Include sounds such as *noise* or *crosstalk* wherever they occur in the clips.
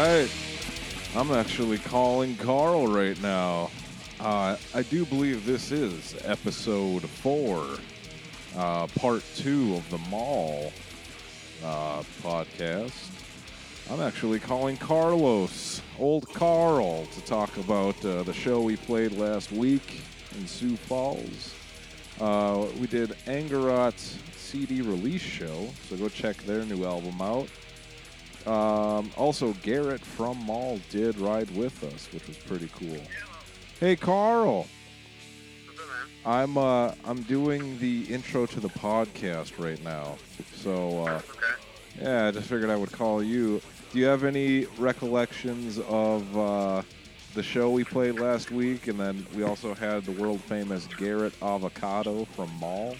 right. I'm actually calling Carl right now. Uh, I do believe this is episode four, uh, part two of the Maul uh, podcast. I'm actually calling Carlos, old Carl, to talk about uh, the show we played last week in Sioux Falls. Uh, we did Angerot's CD release show, so go check their new album out. Um, also, Garrett from Maul did ride with us, which was pretty cool. Hey, Carl. I'm uh, I'm doing the intro to the podcast right now, so uh, Okay. yeah, I just figured I would call you. Do you have any recollections of uh, the show we played last week, and then we also had the world famous Garrett Avocado from Maul?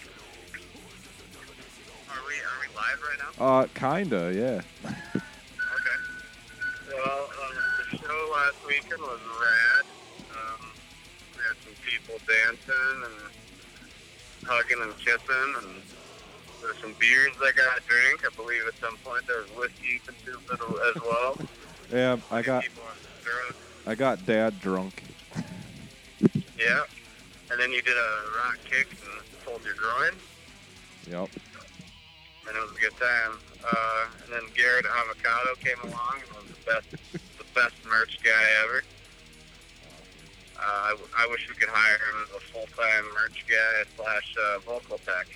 Are we are we live right now? Uh, kinda, yeah. *laughs* last weekend was rad. Um, we had some people dancing and hugging and kissing, and there's some beers I got to drink. I believe at some point there was whiskey consumed as well. Yeah, I got. I got dad drunk. Yeah. And then you did a rock kick and pulled your groin. Yep. and it was a good time. Uh, and then Garrett Avocado came along and was the best, best merch guy ever. Uh, I, w- I wish we could hire him as a full-time merch guy slash uh, vocal tech.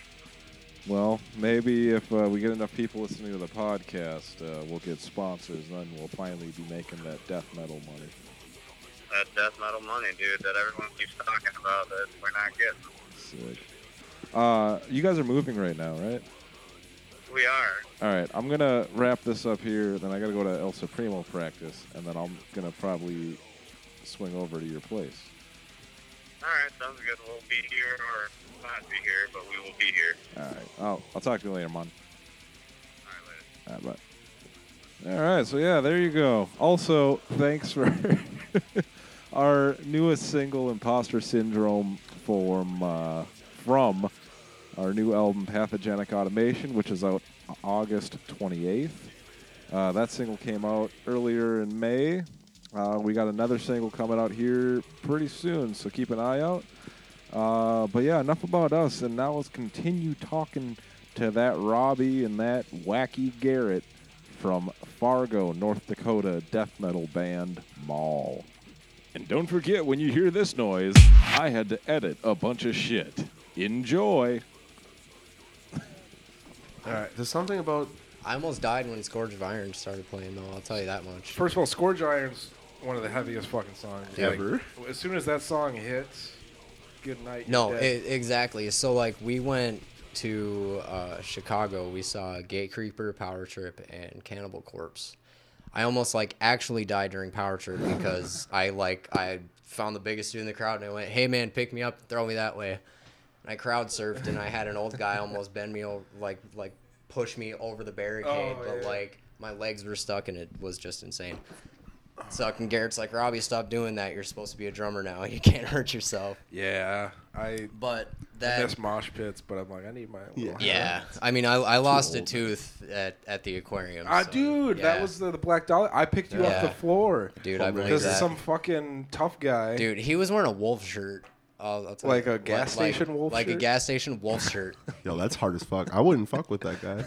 Well, maybe if uh, we get enough people listening to the podcast, uh, we'll get sponsors. And then we'll finally be making that death metal money. That death metal money, dude, that everyone keeps talking about that we're not getting. Sick. Uh, you guys are moving right now, right? We are. All right, I'm gonna wrap this up here. Then I gotta go to El Supremo practice, and then I'm gonna probably swing over to your place. All right, sounds good. We'll be here or not be here, but we will be here. All right, I'll I'll talk to you later, man. All right, later. All right, bye. All right, so yeah, there you go. Also, thanks for *laughs* our newest single, "Imposter Syndrome," from uh, from our new album, "Pathogenic Automation," which is out August 28th. Uh, that single came out earlier in May. Uh, we got another single coming out here pretty soon, so keep an eye out. Uh, but yeah, enough about us, and now let's continue talking to that Robbie and that wacky Garrett from Fargo, North Dakota death metal band Maul. And don't forget, when you hear this noise, I had to edit a bunch of shit. Enjoy. All right. There's something about I almost died when Scourge of Iron started playing, though. I'll tell you that much. first of all, Scourge of Iron's one of the heaviest fucking songs Ever. Like, as soon as that song hits, good night. No, it, exactly. So like we went to uh, Chicago. We saw Gatecreeper, Power Trip, and Cannibal Corpse. I almost like actually died during Power Trip because I like I found the biggest dude in the crowd and I went, "Hey man, pick me up, throw me that way." And I crowd surfed and I had an old guy almost bend me over, like like push me over the barricade, Oh, but yeah. like my legs were stuck and it was just insane. Suck and Garrett's like, Robbie, stop doing that. You're supposed to be a drummer now. *laughs* You can't hurt yourself. yeah, I, But I that miss mosh pits, but I'm like, I need my little Yeah. I mean, I, I lost a tooth at, at the aquarium. Ah, so, dude, yeah. that was the, the Black Dollar. I picked you Yeah. off the floor. dude. I believe Because that. some fucking tough guy. Dude, he was wearing a wolf shirt. I'll, I'll tell Like you. a gas station wolf Like a gas station wolf shirt. *laughs* Yo, that's hard as fuck. I wouldn't fuck with that guy.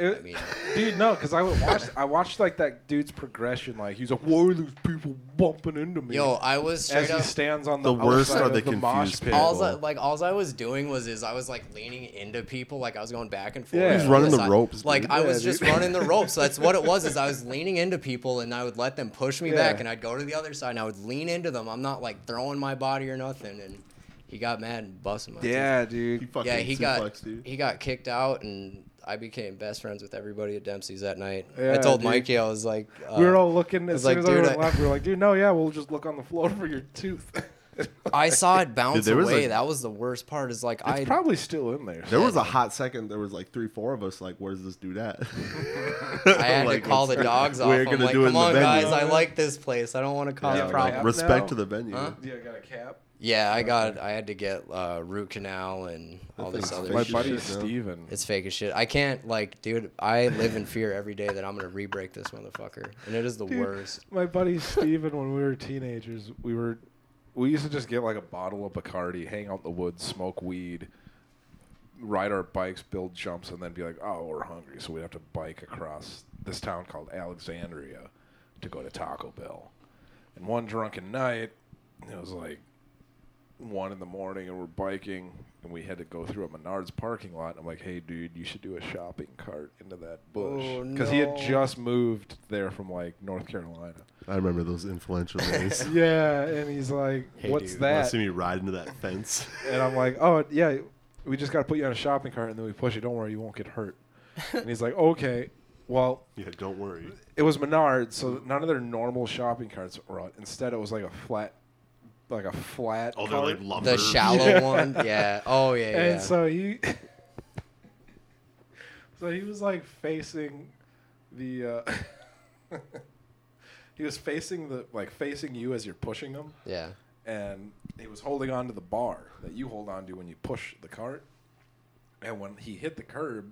It- I mean, dude, no, because I would watch. I watched like that dude's progression. Like he's like, "Why are these people bumping into me?" yo, I was as straight he stands on the, The worst outside are of the the confused pit. people. Alls I, like alls I was doing was is I was like leaning into people like I was going back and forth. Yeah. He's running the side. ropes, Like dude. I Yeah, was just dude. running the ropes. That's what it was. Is I was leaning into people and I would let them push me Yeah. back and I'd go to the other side and I would lean into them. I'm not like throwing my body or nothing. And he got mad and busted my. Yeah, He dude. fucking yeah, he got suplexed you. he got kicked out, and I became best friends with everybody at Dempsey's that night. I told dude. Mikey, I was like, uh, we were all looking as soon like, as dude, everyone I- left. We were like, "Dude, no, yeah, we'll just look on the floor for your tooth." *laughs* I saw it bounce there was away. a- that was the worst part. Is like I probably still in there. There was a hot second. There was like three, four of us. Like, where's this dude at? *laughs* I had *laughs* Like, to call the dogs off. we're I'm gonna like, do it in come the on, venue. guys, I like this place. I don't want to cause Yeah, a problem. Respect now? to the venue. Huh? Yeah, got a cap. Yeah, I got. I had to get uh, root canal and all this other. fake My as shit. buddy. Steven. It's fake as shit. I can't like, dude. I live in fear every day that I'm gonna re-break this motherfucker, and it is the Dude, worst. My buddy Steven, when we were teenagers, we were we used to just get like a bottle of Bacardi, hang out in the woods, smoke weed, ride our bikes, build jumps, and then be like, "Oh, we're hungry," so we have to bike across this town called Alexandria to go to Taco Bell. And one drunken night, it was like one in the morning, and we're biking, and we had to go through a Menards parking lot. I'm like, "Hey, dude, you should do a shopping cart into that oh, bush," Oh, because he had just moved there from like North Carolina. I remember those influential *laughs* days. Yeah, and he's like, Hey, "What's dude, Want to that?" see me ride into that fence? *laughs* And I'm like, "Oh, yeah, we just got to put you on a shopping cart, and then we push it. Don't worry, you won't get hurt." and he's like, "Okay." Well, yeah, don't worry. it was Menards, so none of their normal shopping carts were out. Instead, it was like a flat, like a flat. Oh, they're like lumber. The *laughs* shallow Yeah. one, yeah. Oh yeah, yeah. And so he, *laughs* so he was like facing the. Uh, *laughs* he was facing the like facing you as you're pushing him. yeah. and he was holding on to the bar that you hold on to when you push the cart. And when he hit the curb,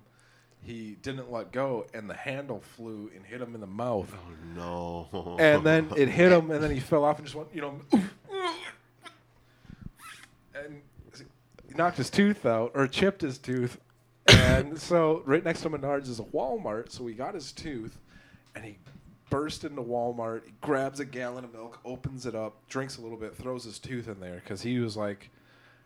he didn't let go, and the handle flew and hit him in the mouth. Oh no. And then it hit him, and then he fell off and just went, you know, and he knocked his tooth out or chipped his tooth. And *laughs* so right next to Menards is a Walmart, so he got his tooth, and he burst into Walmart, he grabs a gallon of milk, opens it up, drinks a little bit, throws his tooth in there because he was like,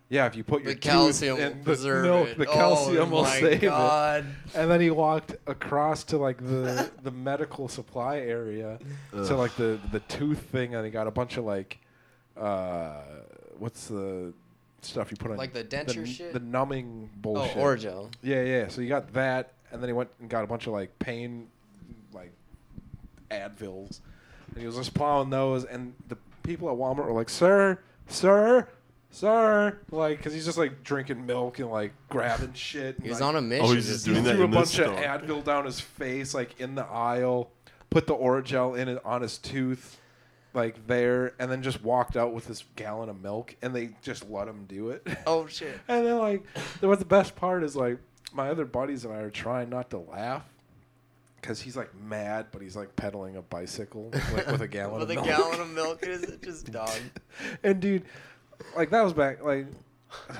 "Yeah, if you put your The calcium in the milk, it. the oh calcium oh, will save God. it." And then he walked across to like the the medical supply area, to like the the tooth thing, and he got a bunch of like, uh, what's the stuff you put on Like the denture shit? the numbing bullshit. Oh, bullshit. Orajel. Yeah, yeah. So you got that, and then he went and got a bunch of like pain, like Advils, and he was just plowing those. And the people at Walmart were like, "Sir, sir, sir," like, because he's just like drinking milk and like grabbing shit. And, He was like, on a mission. Oh, he's just he doing that threw a in this bunch of. Advil down his face, like in the aisle. Put the Orajel in it on his tooth, like there, and then just walked out with this gallon of milk, and they just let him do it. *laughs* Oh shit. *laughs* And then like, the, what the best part is like, my other buddies and I are trying not to laugh because he's like mad, but he's like pedaling a bicycle like, with a *laughs* gallon With of a milk. gallon of milk, is it just dog? and dude, like that was back like,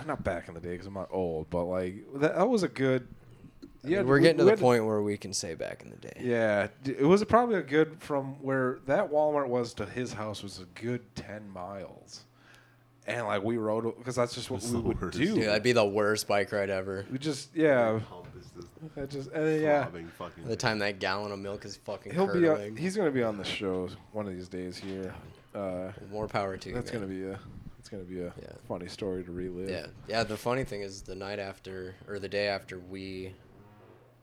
not back in the day because I'm not old, but like that, that was a good. Yeah, We're we- getting to we the had point where we can say back in the day. Yeah, it was probably a good from where that Walmart was to his house was a good ten miles, and like we rode because that's just what That's we would worst. do. Dude, that'd be the worst bike ride ever. we just yeah, Pump is just I just and yeah. throbbing fucking The time that gallon of milk is fucking He'll be on, he's gonna be on the show one of these days here. Uh, More power to you. that's man. gonna be a it's gonna be a Yeah. funny story to relive. Yeah, yeah. The funny thing is, the night after or the day after we,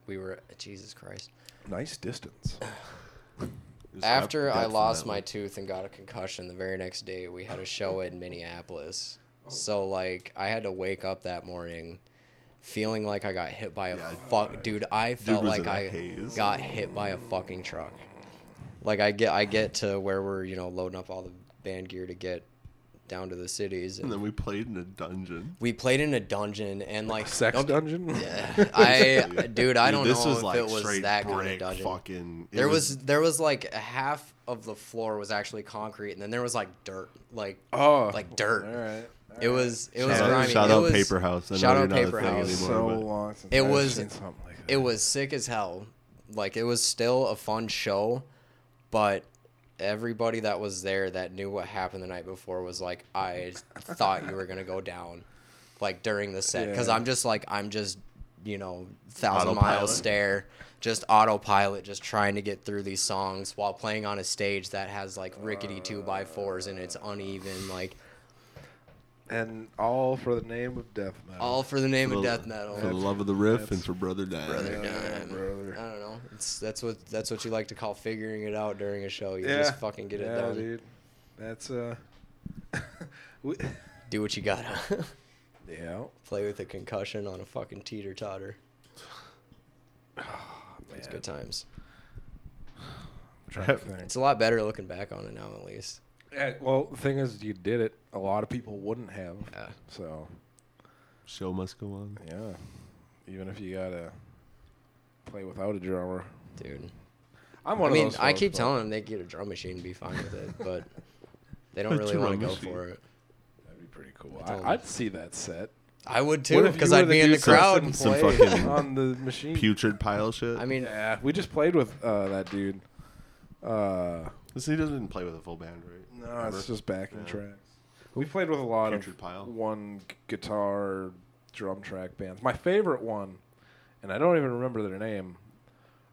we were Jesus Christ. Nice distance. *sighs* After I lost my tooth and got a concussion, the very next day we had a show in Minneapolis. So like I had to wake up that morning feeling like I got hit by a Yeah, fuck dude, I felt was like I haze. got hit by a fucking truck. Like I get I get to where we're, you know, loading up all the band gear to get down to the cities And and then we played in a dungeon. we played in a dungeon and like *laughs* Sex dungeon. Yeah, *laughs* *laughs* I dude, I Dude, don't this know was if like it was that kind of dungeon. Fucking. There was there was like a half of the floor was actually concrete, and then there was like dirt, like Oh, like dirt. All right. It was it was Shout out- grimy. shout it out was, Paper House. I shout out Paper House. anymore, so long since It I've was- seen something like that. It was sick as hell. Like it was still a fun show, but everybody that was there that knew what happened the night before was like, I thought you were gonna go down, like during the set, because Yeah. I'm just like I'm just you know thousand Autopilot. miles stare, just autopilot, just trying to get through these songs while playing on a stage that has like rickety two by fours and it's uneven, like and all for the name of death metal. all for the name For of the- death metal. For the love of the riff That's- and for Brother Dime. Brother Yeah, Dime. brother. I don't know. It's that's what that's what you like to call figuring it out during a show. You yeah, just fucking get it yeah, done. dude. That's uh. *laughs* we, Do what you gotta. *laughs* yeah. Play with a concussion on a fucking teeter totter. *sighs* It's man. good times. I'm trying to think. It's a lot better looking back on it now, at least. Yeah, well, the thing is, you did it. A lot of people wouldn't have. Yeah. So Show must go on. yeah, even if you gotta play without a drummer, dude. I'm I one mean, those. I folks, keep but telling them they get a drum machine and be fine with it, *laughs* but they don't really want to go machine. for it. That'd be pretty cool. I I, I'd see that set. I would too, because I'd be in dude the crowd. and Some play fucking *laughs* on the machine. Putrid pile shit. I mean, Yeah, we just played with uh, that dude. Uh, This- he doesn't play with a full band, right? No, it's just backing Yeah. tracks. We played with a lot Putrid of Pile. one guitar drum track bands. My favorite one, and I don't even remember their name.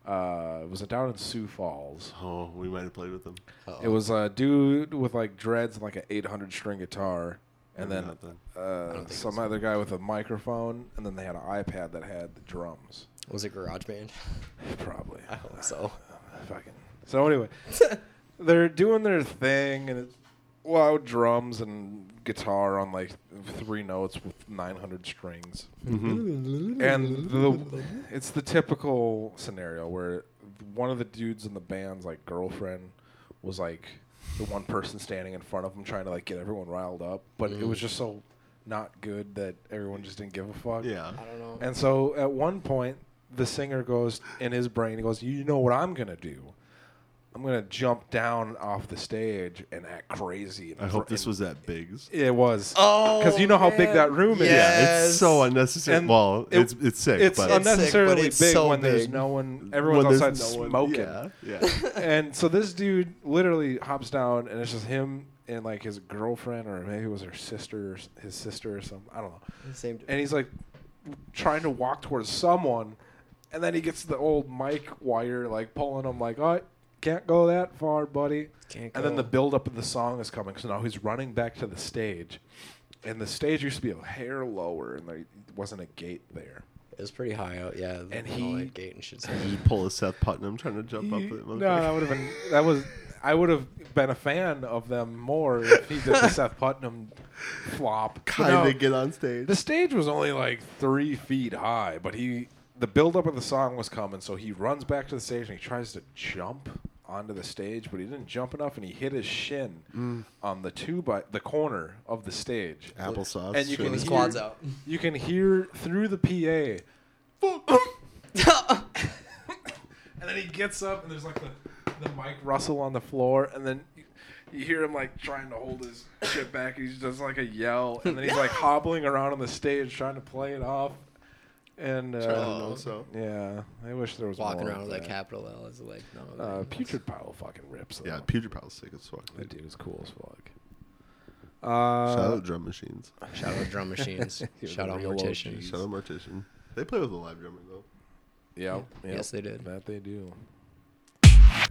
Uh, it was a down in Sioux Falls. Oh, we might have played with them. uh-oh. It was a dude with like dreads and like an 800 string guitar, and Maybe then uh, some other guy with a microphone, and then they had an iPad that had the drums. was it GarageBand? *laughs* Probably. I hope so. *laughs* Fucking. So anyway, *laughs* they're doing their thing, and it's loud drums and guitar on like three notes with 900 strings. Mm-hmm. And the, it's the typical scenario where one of the dudes in the band's like girlfriend was like the one person standing in front of him trying to like get everyone riled up, but it was just so not good that everyone just didn't give a fuck. Yeah. I don't know. And so at one point, the singer goes in his brain. He goes, "You know what I'm gonna do? I'm gonna jump down off the stage and act crazy." And I hope this was at Biggs. It was. Oh, because you know how big that room is. Yeah, it's so unnecessary. And well, it- it's it's sick, It's but It's sick, unnecessarily but it's big so when there's no one. Everyone's when there's outside no one- smoking. Yeah, yeah. *laughs* And so this dude literally hops down, and it's just him and like his girlfriend, or maybe it was her sister, or his sister, or something. I don't know. Same. and he's like trying to walk towards someone, and then he gets the old mic wire like pulling him like, "Oh, can't go that far, buddy." Can't And then the buildup of the song is coming, so now he's running back to the stage, and the stage used to be a hair lower, and there wasn't a gate there. It was pretty high out, yeah. And And he- he gate and shit. *laughs* Did you pull a Seth Putnam trying to jump up He- it? no, that would have been that was. I would have been a fan of them more if he did the Seth Putnam flop. *laughs* But kind no, of get on stage. The stage was only like three feet high, but he the buildup of the song was coming, so he runs back to the stage and he tries to jump onto the stage, but he didn't jump enough and he hit his shin Mm. on the two by the corner of the stage. Applesauce. And you shit. can his hear- quads out. *laughs* You can hear through the PA. *laughs* and then he gets up and there's like the, the mic rustle on the floor and then you, you hear him like trying to hold his shit back. He does like a yell and then he's like *laughs* hobbling around on the stage trying to play it off. And uh, Charlie knows so. yeah, I wish there was Walking more around with that that. capital L is like, no. Uh. Putrid Pile fucking rips. Though. Yeah, Putrid Pile's sick as fuck. that dude is cool as fuck. Uh, *laughs* Shout out drum machines. *laughs* Shout out drum machines. Shout out real morticians. Shout out Mortician. They play with a live drummer though. Yeah, Yes, they did. That they do.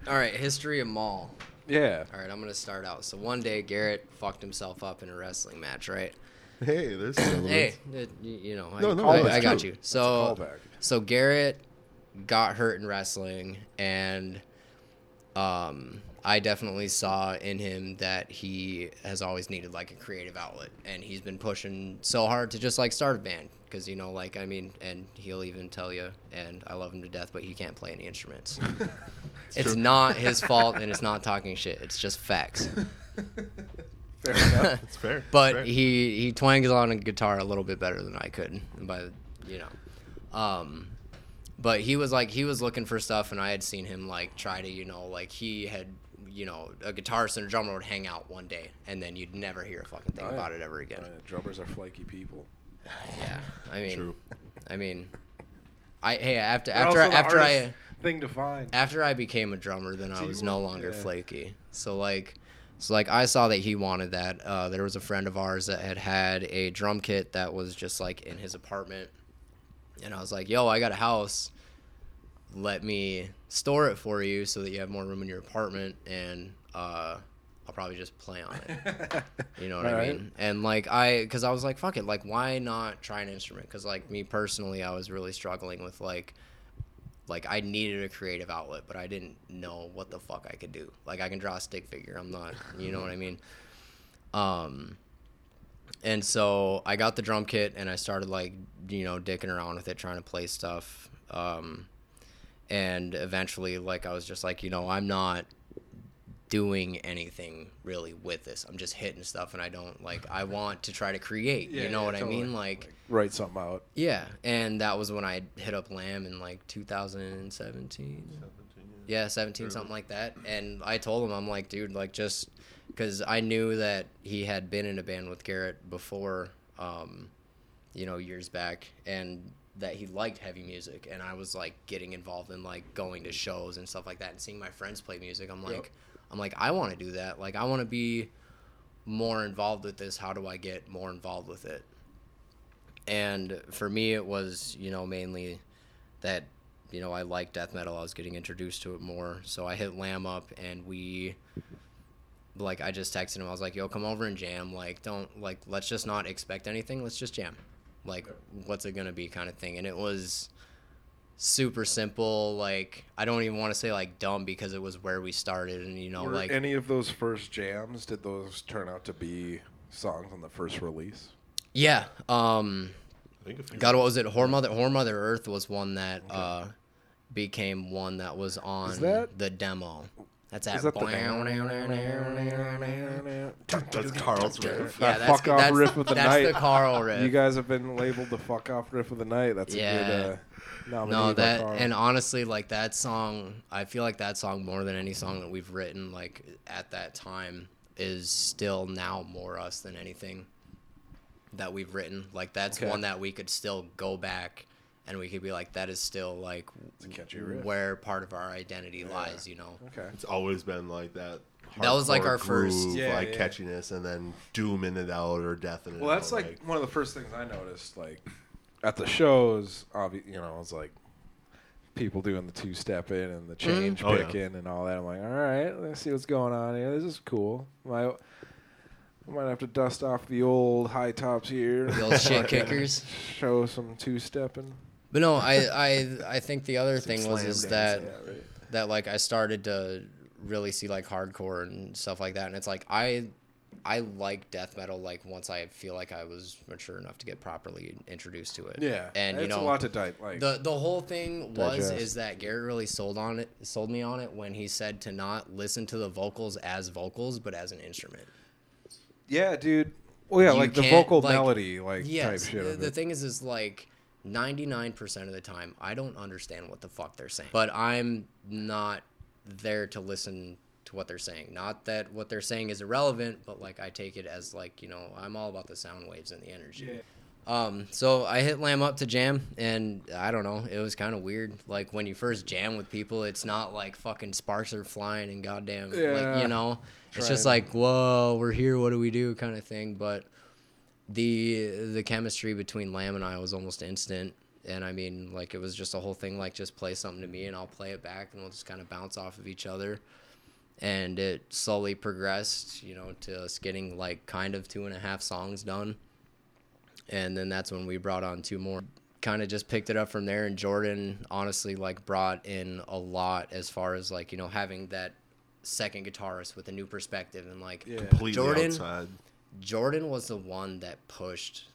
All right, history of Maul. Yeah. All right, I'm gonna start out. So one day Garrett fucked himself up in a wrestling match, right? Hey, there's some. Hey, you know, I, No, no, I, I got you. So, so Garrett got hurt in wrestling, and um, I definitely saw in him that he has always needed like a creative outlet, and he's been pushing so hard to just like start a band because you know, like I mean, and he'll even tell you, and I love him to death, but he can't play any instruments. *laughs* it's not his fault, and it's not talking shit. It's just facts. *laughs* Fair enough. *laughs* It's fair. But Fair. he he twangs on a guitar a little bit better than I could. By the- you know, um, but he was like he was looking for stuff, and I had seen him like try to you know like he had you know a guitarist and a drummer would hang out one day, and then you'd never hear a fucking thing yeah. about it ever again. Uh, drummers are flaky people. Yeah, I mean, True. I mean, I hey after They're after after I. thing to find. after I became a drummer, then I was no longer Yeah. flaky. So like, so like I saw that he wanted that. Uh, there was a friend of ours that had had a drum kit that was just like in his apartment, and I was like, "Yo, I got a house. Let me store it for you so that you have more room in your apartment, and uh, I'll probably just play on it." *laughs* You know what I mean? And like I, because I was like, "Fuck it, like why not try an instrument?" Because like me personally, I was really struggling with like like I needed a creative outlet, but I didn't know what the fuck I could do. Like I can draw a stick figure. I'm not, you know what I mean? Um and so I got the drum kit and I started like, you know, dicking around with it, trying to play stuff. Um and eventually like I was just like, you know, I'm not doing anything really with this. I'm just hitting stuff and I don't like I want to try to create. you know what I mean? Like write something out. yeah, and that was when I hit up Lamb in like 2017. Yeah, 17, something like that. And I told him, I'm like, dude, like just because I knew that he had been in a band with Garrett before, um, you know, years back, and that he liked heavy music. And I was like getting involved in like going to shows and stuff like that and seeing my friends play music. I'm like, I'm like, I want to do that. Like, I want to be more involved with this. How do I get more involved with it? and for me it was you know mainly that you know i like death metal. I was getting introduced to it more. So i hit lamb up and we like i just texted him. I was like yo come over and jam. Like don't like let's just not expect anything. Let's just jam. Like what's it gonna be kind of thing. And it was super simple like i don't even want to say like dumb because it was where we started and you know Were like any of those first jams? Did those turn out to be songs on the first release? yeah um I think a few. God, what was it? Whore Mother, Whore Mother Earth was one that uh, became one that was on that- the demo. That's that. Is that the? That's Carl's riff. yeah, that's, fuck off riff of the that's night. the Carl riff. You guys have been labeled the fuck off riff of the night. That's a Yeah. good uh, nominee no, by that and honestly, like that song, I feel like that song more than any song that we've written, like at that time, is still now more us than anything that we've written. Like that's Okay. one that we could still go back and we could be like, that is still like a catchy riff. where part of our identity lies, you know. okay. It's always been like that. That was, like, hardcore our first- Yeah, like yeah. catchiness, and then doom in it out or death in it Well, that's out, like, one of the first things I noticed. Like at the shows, obvi- you know, it's like people doing the two step in and the mm-hmm. change Oh, yeah. picking and all that. I'm like, all right, let's see what's going on here. This is cool. My, I might have to dust off the old high tops here. The old shit *laughs* kickers. Show some two stepping. But no, I, I I think the other thing was is dance, that yeah, right. that like I started to really see like hardcore and stuff like that, and it's like I I like death metal like once I feel like I was mature enough to get properly introduced to it. Yeah, and you it's know a lot to di- like. the the whole thing was Digest. is that Garrett really sold on it sold me on it when he said to not listen to the vocals as vocals but as an instrument. yeah, dude. Well, yeah, You like the vocal like- melody, like Yes, type shit. the, the thing is, is like ninety nine percent of the time, I don't understand what the fuck they're saying, but I'm not there to listen to what they're saying. Not that what they're saying is irrelevant, but like I take it as like you know I'm all about the sound waves and the energy. Yeah. Um, so I hit Lamb up to jam, and I don't know, it was kind of weird. Like when you first jam with people, it's not like fucking sparks are flying and goddamn, like Yeah. you know, it's just like whoa, we're here, what do we do, kind of thing. But the the chemistry between Lamb and I was almost instant. And I mean, like it was just a whole thing. Like just play something to me, and I'll play it back, and we'll just kind of bounce off of each other. And it slowly progressed, you know, to us getting like kind of two and a half songs done. And then that's when we brought on two more. Kind of just picked it up from there. And Jordan honestly like brought in a lot as far as like you know having that second guitarist with a new perspective and like Yeah. completely Jordan- outside. Jordan was the one that pushed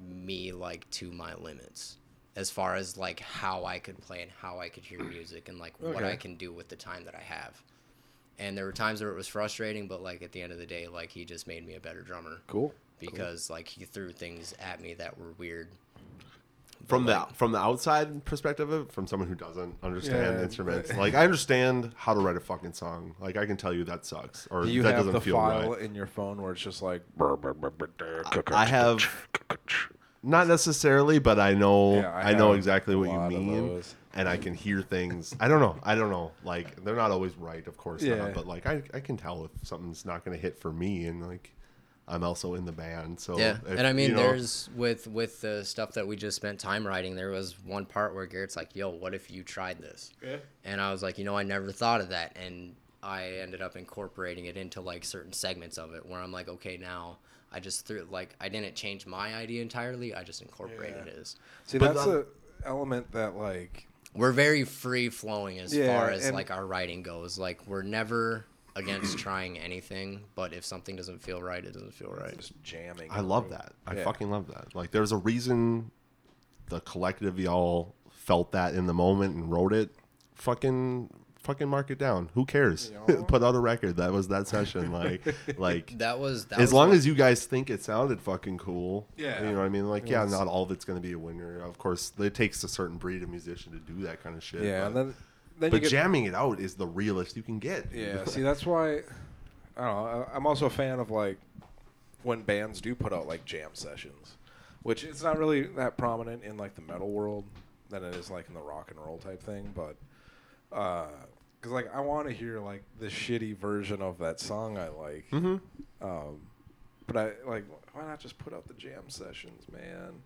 me like to my limits as far as like how I could play and how I could hear music and like what I can do with the time that I have. And there were times where it was frustrating, but like at the end of the day, like he just made me a better drummer cool. because like he threw things at me that were weird. From the like- from the outside perspective of it, from someone who doesn't understand Yeah. instruments, like I understand how to write a fucking song. Like I can tell you that sucks or Do you that have doesn't the feel file right. in your phone where it's just like I have *laughs* not necessarily, but I know Yeah, I, I know exactly what you lot of mean, those. And I can hear things. I don't know. I don't know. Like they're not always right, of course Yeah. not. But like I, I can tell if something's not going to hit for me, and like I'm also in the band, so Yeah, if, and I mean, you know- there's with with the stuff that we just spent time writing. There was one part where Garrett's like, "Yo, what if you tried this?" Yeah. And I was like, you know, I never thought of that, and I ended up incorporating it into like certain segments of it, where I'm like, okay, now I just threw like I didn't change my idea entirely. I just incorporated Yeah. his. See, But that's the- a element that like We're very free flowing as Yeah, far as and- like our writing goes. Like we're never against *clears throat* trying anything, but if something doesn't feel right, it doesn't feel right. just jamming. I love that. I Yeah. fucking love that. Like there's a reason the collective y'all felt that in the moment and wrote it. Fucking fucking mark it down. Who cares? You *laughs* know? Put out a record. That was that session. Like, *laughs* like That was that as was long what- as you guys think it sounded fucking cool. Yeah. You know what I mean? Like, yeah, Yes. not all of it's going to be a winner. Of course, it takes a certain breed of musician to do that kind of shit. Yeah, but, and then then but you get jamming it out is the realest you can get. Yeah, *laughs* see, that's why I don't know. I- I'm also a fan of like when bands do put out like jam sessions, which it's not really that prominent in like the metal world than it is like in the rock and roll type thing. But uh, because like I want to hear like the shitty version of that song I like. Mhm. Um, but I like why not just put out the jam sessions, man?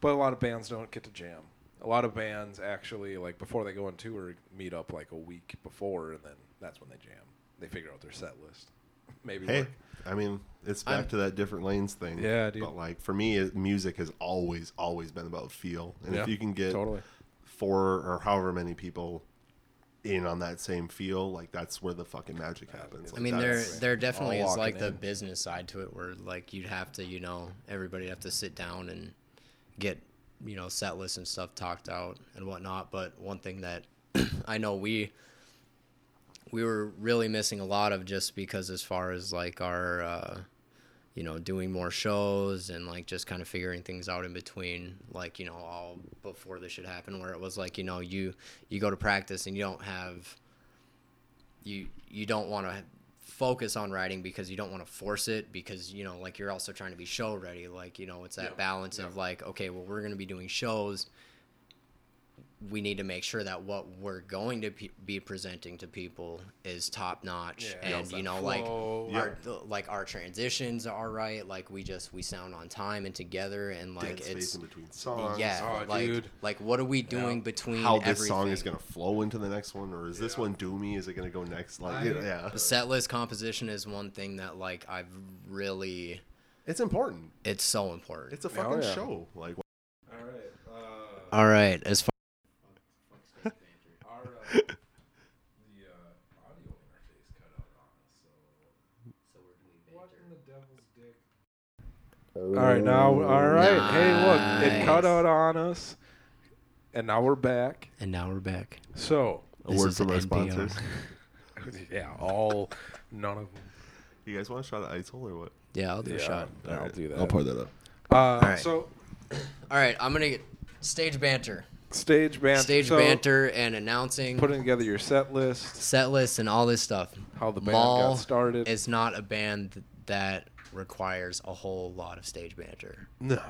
But a lot of bands don't get to jam. A lot of bands actually like before they go on tour meet up like a week before, and then that's when they jam. They figure out their set list. *laughs* Maybe Hey, work. I mean, it's back I'm- to that different lanes thing. Yeah, dude. But like for me, it, music has always, always been about feel, and Yeah, if you can get totally. four or however many people in on that same feel, like that's where the fucking magic happens. I mean, there there definitely is like the in. business side to it, where like you'd have to, you know, everybody have to sit down and get, you know, set lists and stuff talked out and whatnot. But one thing that *clears throat* I know we we were really missing a lot of just because as far as like our uh, you know doing more shows and like just kind of figuring things out in between like you know all before this should happen where it was like you know you you go to practice and you don't have you you don't want to focus on writing because you don't want to force it because you know like you're also trying to be show ready like you know it's that balance of like okay well we're going to be doing shows we need to make sure that what we're going to pe- be presenting to people is top notch Yeah. and Feels you that know like flow. our like our transitions are right like we just we sound on time and together and like dead space it's in between songs. yeah Oh, like dude. like what are we doing between How this everything? song is gonna flow into the next one, or is this one doomy? Is it gonna go next? Like, I- yeah, the set list composition is one thing that like I've really it's important. it's so important. It's a Oh, fucking yeah. show. Like, All right. All right, as far Our, uh, the uh, audio interface cut out on us, so. What in the devil's dick? All right, now, all right. Hey, look, it cut out on us, and now we're back. and now we're back. So, a This word is from our NPR. sponsors. *laughs* yeah, all none of them. You guys want a shot of Isol or what? Yeah, I'll do a shot. Yeah, I'll do that. I'll pour that up. Uh, right. So, All right, I'm gonna get stage banter, stage banter. stage so, banter, and announcing Putting together your set list, set lists and all this stuff. how the band Maul got started. is not a band th- that requires a whole lot of stage banter. no,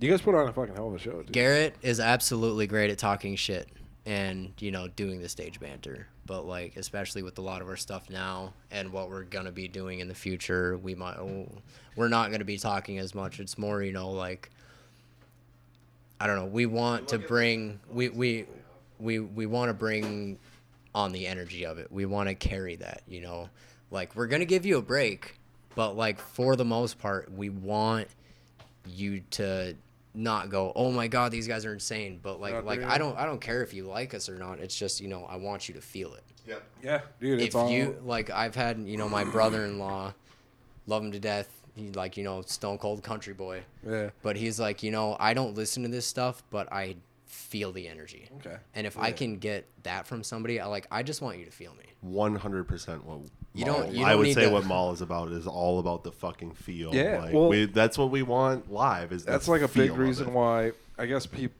you guys put on a fucking hell of a show, dude. Garrett is absolutely great at talking shit and you know doing the stage banter but like especially with a lot of our stuff now and what we're gonna be doing in the future we might oh, we're not gonna be talking as much it's more you know like i don't know we want to bring we we we, we want to bring on the energy of it we want to carry that you know like we're gonna give you a break but like for the most part we want you to not go oh my god these guys are insane but like Not like real. i don't i don't care if you like us or not it's just you know i want you to feel it Yeah. Yeah, dude. It's if all. you like i've had you know my brother-in-law love him to death he like you know stone cold country boy yeah. but he's like you know i don't listen to this stuff but i feel the energy Okay. and if i can get that from somebody i like i just want you to feel me One hundred percent. What You don't- you I don't would need say to- what Maul is about is all about the fucking feel. Yeah, Like, well- we, that's what we want live. Is That's like a big reason why I guess peop,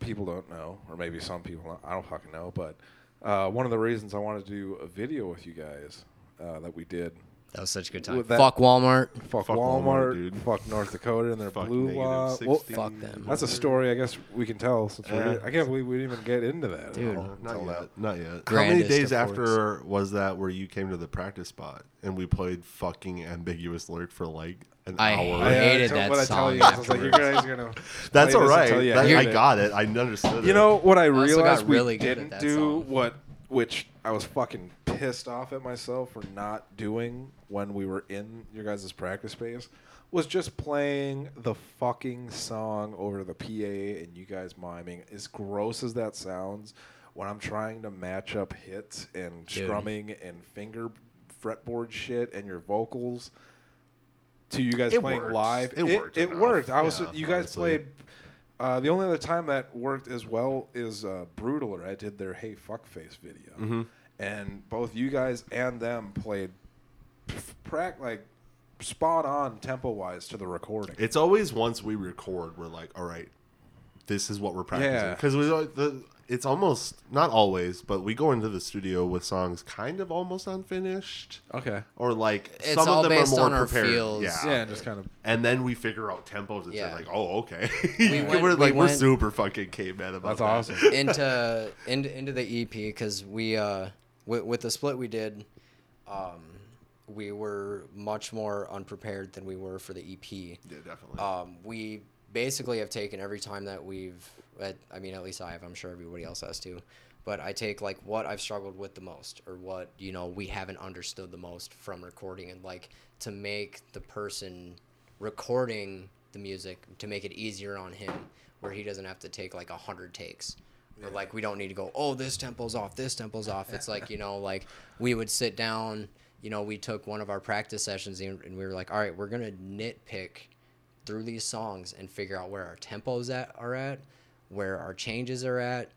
people don't know, or maybe some people don't, I don't fucking know, but uh, one of the reasons I wanted to do a video with you guys uh, that we did that was such a good time With that- fuck walmart fuck, Fuck Walmart, Walmart, dude. fuck North Dakota and their Fuck blue negative law. 60. Well, Fuck them. that's a story I guess we can tell since we're Yeah. here. I can't believe we didn't even get into that. Dude. I'll Not yet. that. Not yet. How Grandest many days of after was that where you came to the practice spot and we played fucking ambiguous lurk for like an I hour? I hated told- that what I tell song you, I was like, you afterwards. guys are gonna. *laughs* That's play all this right. until you That- hate I it. got it. I understood it. You know what I also got realized we really good at didn't that do song. what which I was fucking pissed off at myself for not doing when we were in your guys' practice space was just playing the fucking song over the PA and you guys miming. As gross as that sounds, when I'm trying to match up hits and Dude. strumming and finger fretboard shit and your vocals to you guys It playing works. live, It worked It, worked. I was. Yeah, you guys honestly. played uh, the only other time that worked as well is uh, Brutal. I did their "Hey Fuckface" video, Mm-hmm. And both you guys and them played prac like spot on tempo wise to the recording. It's always once we record, we're like, all right, this is what we're practicing. Yeah. Because we the it's almost not always, but we go into the studio with songs kind of almost unfinished, okay. or like It's some all of them based are more on our prepared. feels. Yeah. Yeah, just kind of And then we figure out tempos and Yeah. say like, oh, okay. We *laughs* went- we're we like we're went- super fucking caveman about that's that. awesome. into into into the EP because we uh with, with the split we did, um, we were much more unprepared than we were for the EP. Yeah, definitely. Um, we basically have taken every time that we've, at, I mean, at least I have. I'm sure everybody else has too. But I take like what I've struggled with the most, or what you know we haven't understood the most from recording, and like to make the person recording the music to make it easier on him, where he doesn't have to take like a hundred takes. Or like we don't need to go, oh, this tempo's off, this tempo's off. It's like you know, like we would sit down. You know, we took one of our practice sessions and and we were like, all right, we're gonna nitpick through these songs and figure out where our tempos at are at, where our changes are at,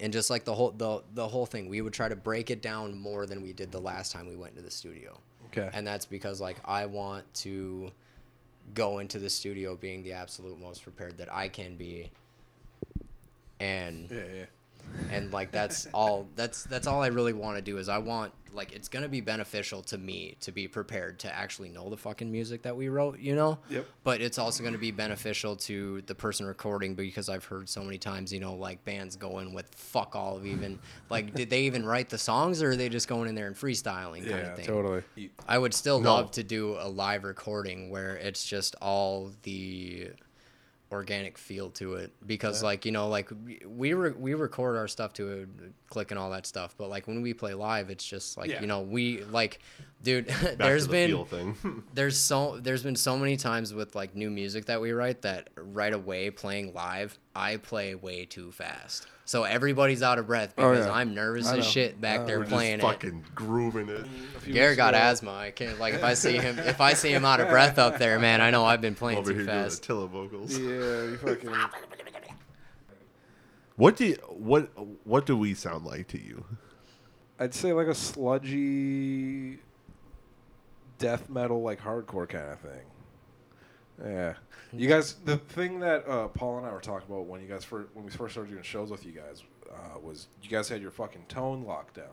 and just like the whole the the whole thing, we would try to break it down more than we did the last time we went to the studio. Okay. And that's because like I want to go into the studio being the absolute most prepared that I can be. And yeah, yeah. and like that's *laughs* all that's that's all I really want to do is I want like it's gonna be beneficial to me to be prepared to actually know the fucking music that we wrote, you know. Yep. But it's also gonna be beneficial to the person recording because I've heard so many times, you know, like bands go in with fuck all of even like did they even write the songs or are they just going in there and freestyling kind Yeah, of thing? totally. I would still No. love to do a live recording where it's just all the organic feel to it because like you know like we- we re- we record our stuff to a click and all that stuff but like when we play live it's just like Yeah. you know we like dude *laughs* there's the been *laughs* there's so there's been so many times with like new music that we write that right away playing live I play way too fast so everybody's out of breath Oh, because yeah. I'm nervous as shit back Uh, there We're playing just it fucking grooving it. Garrett got asthma. I can't like if I see him if I see him out of breath up there, man. I know I've been playing Over too here doing fast. Attila vocals. Yeah, you fucking. What do you, what what do we sound like to you? I'd say like a sludgy death metal, like hardcore kind of thing. Yeah, you guys. The thing that uh, Paul and I were talking about when you guys first, when we first started doing shows with you guys uh, was you guys had your fucking tone locked down.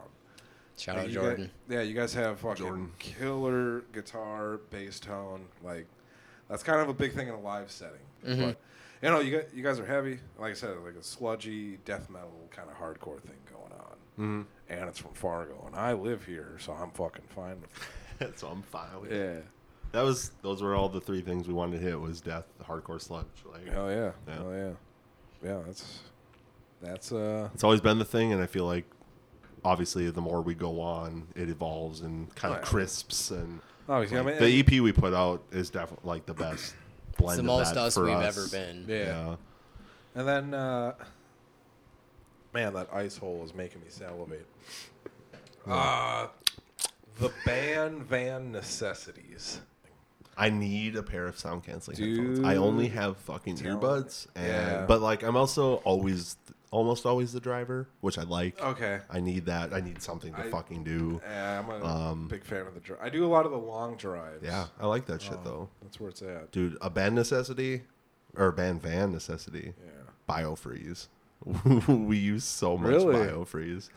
Shout Like, out you guys- Jordan. yeah, you guys have fucking Jordan. killer guitar, bass tone. Like that's kind of a big thing in a live setting. Mhm. But you know, you guys, you guys are heavy. Like I said, like a sludgy death metal kind of hardcore thing going on. Mm-hmm. And it's from Fargo, and I live here, so I'm fucking fine with it. *laughs* so I'm fine with it. it. Yeah. That was those were all the three things we wanted to hit was death, hardcore sludge. Like Hell yeah. Yeah. Hell yeah. Yeah. That's that's uh. it's always been the thing, and I feel like obviously the more we go on, it evolves and kind of yeah. crisps. And Obviously, I mean, the EP we put out is definitely like the best *clears throat* blend. It's the of most that us for we've us. ever been. Yeah. Yeah. And then, uh, man, that ice hole is making me salivate. Uh, the band van necessities. I need a pair of sound canceling headphones. I only have fucking Tell earbuds, and Yeah. but like I'm also always, almost always the driver, which I like. Okay. I need that. I need something to I- fucking do. Yeah, I'm a Um, big fan of the drive. I do a lot of the long drives. Yeah, I like that shit Oh, though, That's where it's at. dude. A band necessity, or a band van necessity. Yeah. Biofreeze. *laughs* we use so much Really? biofreeze.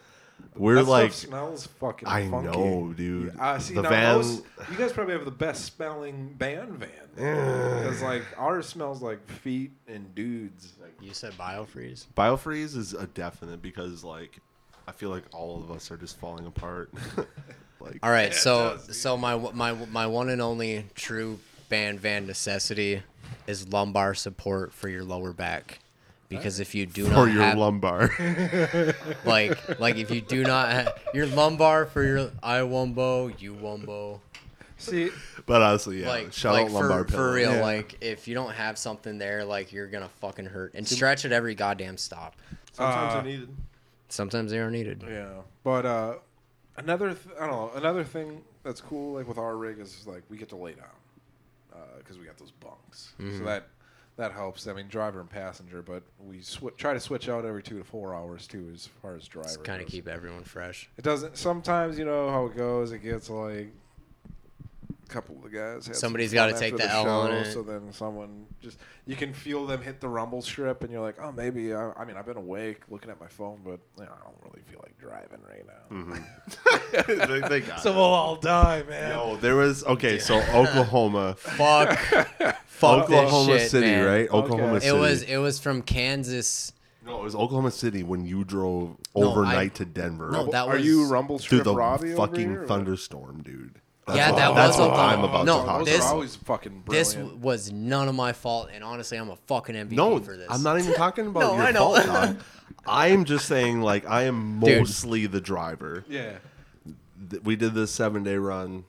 We're That like, stuff smells fucking. I funky. know, dude. Uh, see, the now van. those- you guys probably have the best smelling band van. *sighs* Because like ours smells like feet and dudes. Like You said biofreeze. Biofreeze is a definite because like I feel like all of us are just falling apart. *laughs* like All right, it so does, so my my my one and only true band van necessity is lumbar support for your lower back. Because if you do for not your have lumbar. *laughs* like like if you do not have your lumbar for your I wumbo, you wumbo. See, but honestly, yeah. like shout like out for, lumbar for real Yeah. like if you don't have something there like you're gonna fucking hurt and stretch at every goddamn stop Sometimes Uh, they're needed. sometimes they are needed yeah, but uh, another th- I don't know another thing that's cool like with our rig is like we get to lay down because we got those bunks. So that that helps. I mean, driver and passenger, but we sw- try to switch out every two to four hours too, as far as driver. Just kind of keep everyone fresh. It doesn't. Sometimes you know how it goes. It gets like couple of the guys. had some Somebody's fun gotta take after the L on it. So then someone just you can feel them hit the rumble strip, and you're like, oh, maybe. I, I mean, I've been awake looking at my phone, but you know, I don't really feel like driving right now. Mm-hmm. *laughs* they, they got So it. we'll all die, man. No, there was okay. So Oklahoma, *laughs* Fuck. *laughs* Fuck Oklahoma this shit, City, man. right? Oklahoma It City. was it was from Kansas. no, it was Oklahoma City when you drove No, overnight I- to Denver No, that Are you rumble through strip the Robbie over fucking here, thunderstorm, dude. Yeah, what- that that's was what Oklahoma. I'm about No, to talk Those this- about. always fucking This brilliant. was none of my fault, and honestly, I'm a fucking MVP No, for this. I'm not even talking about *laughs* No, your I know. fault. dog. *laughs* I'm just saying, like, I am Dude. mostly the driver. yeah. We did this seven day run.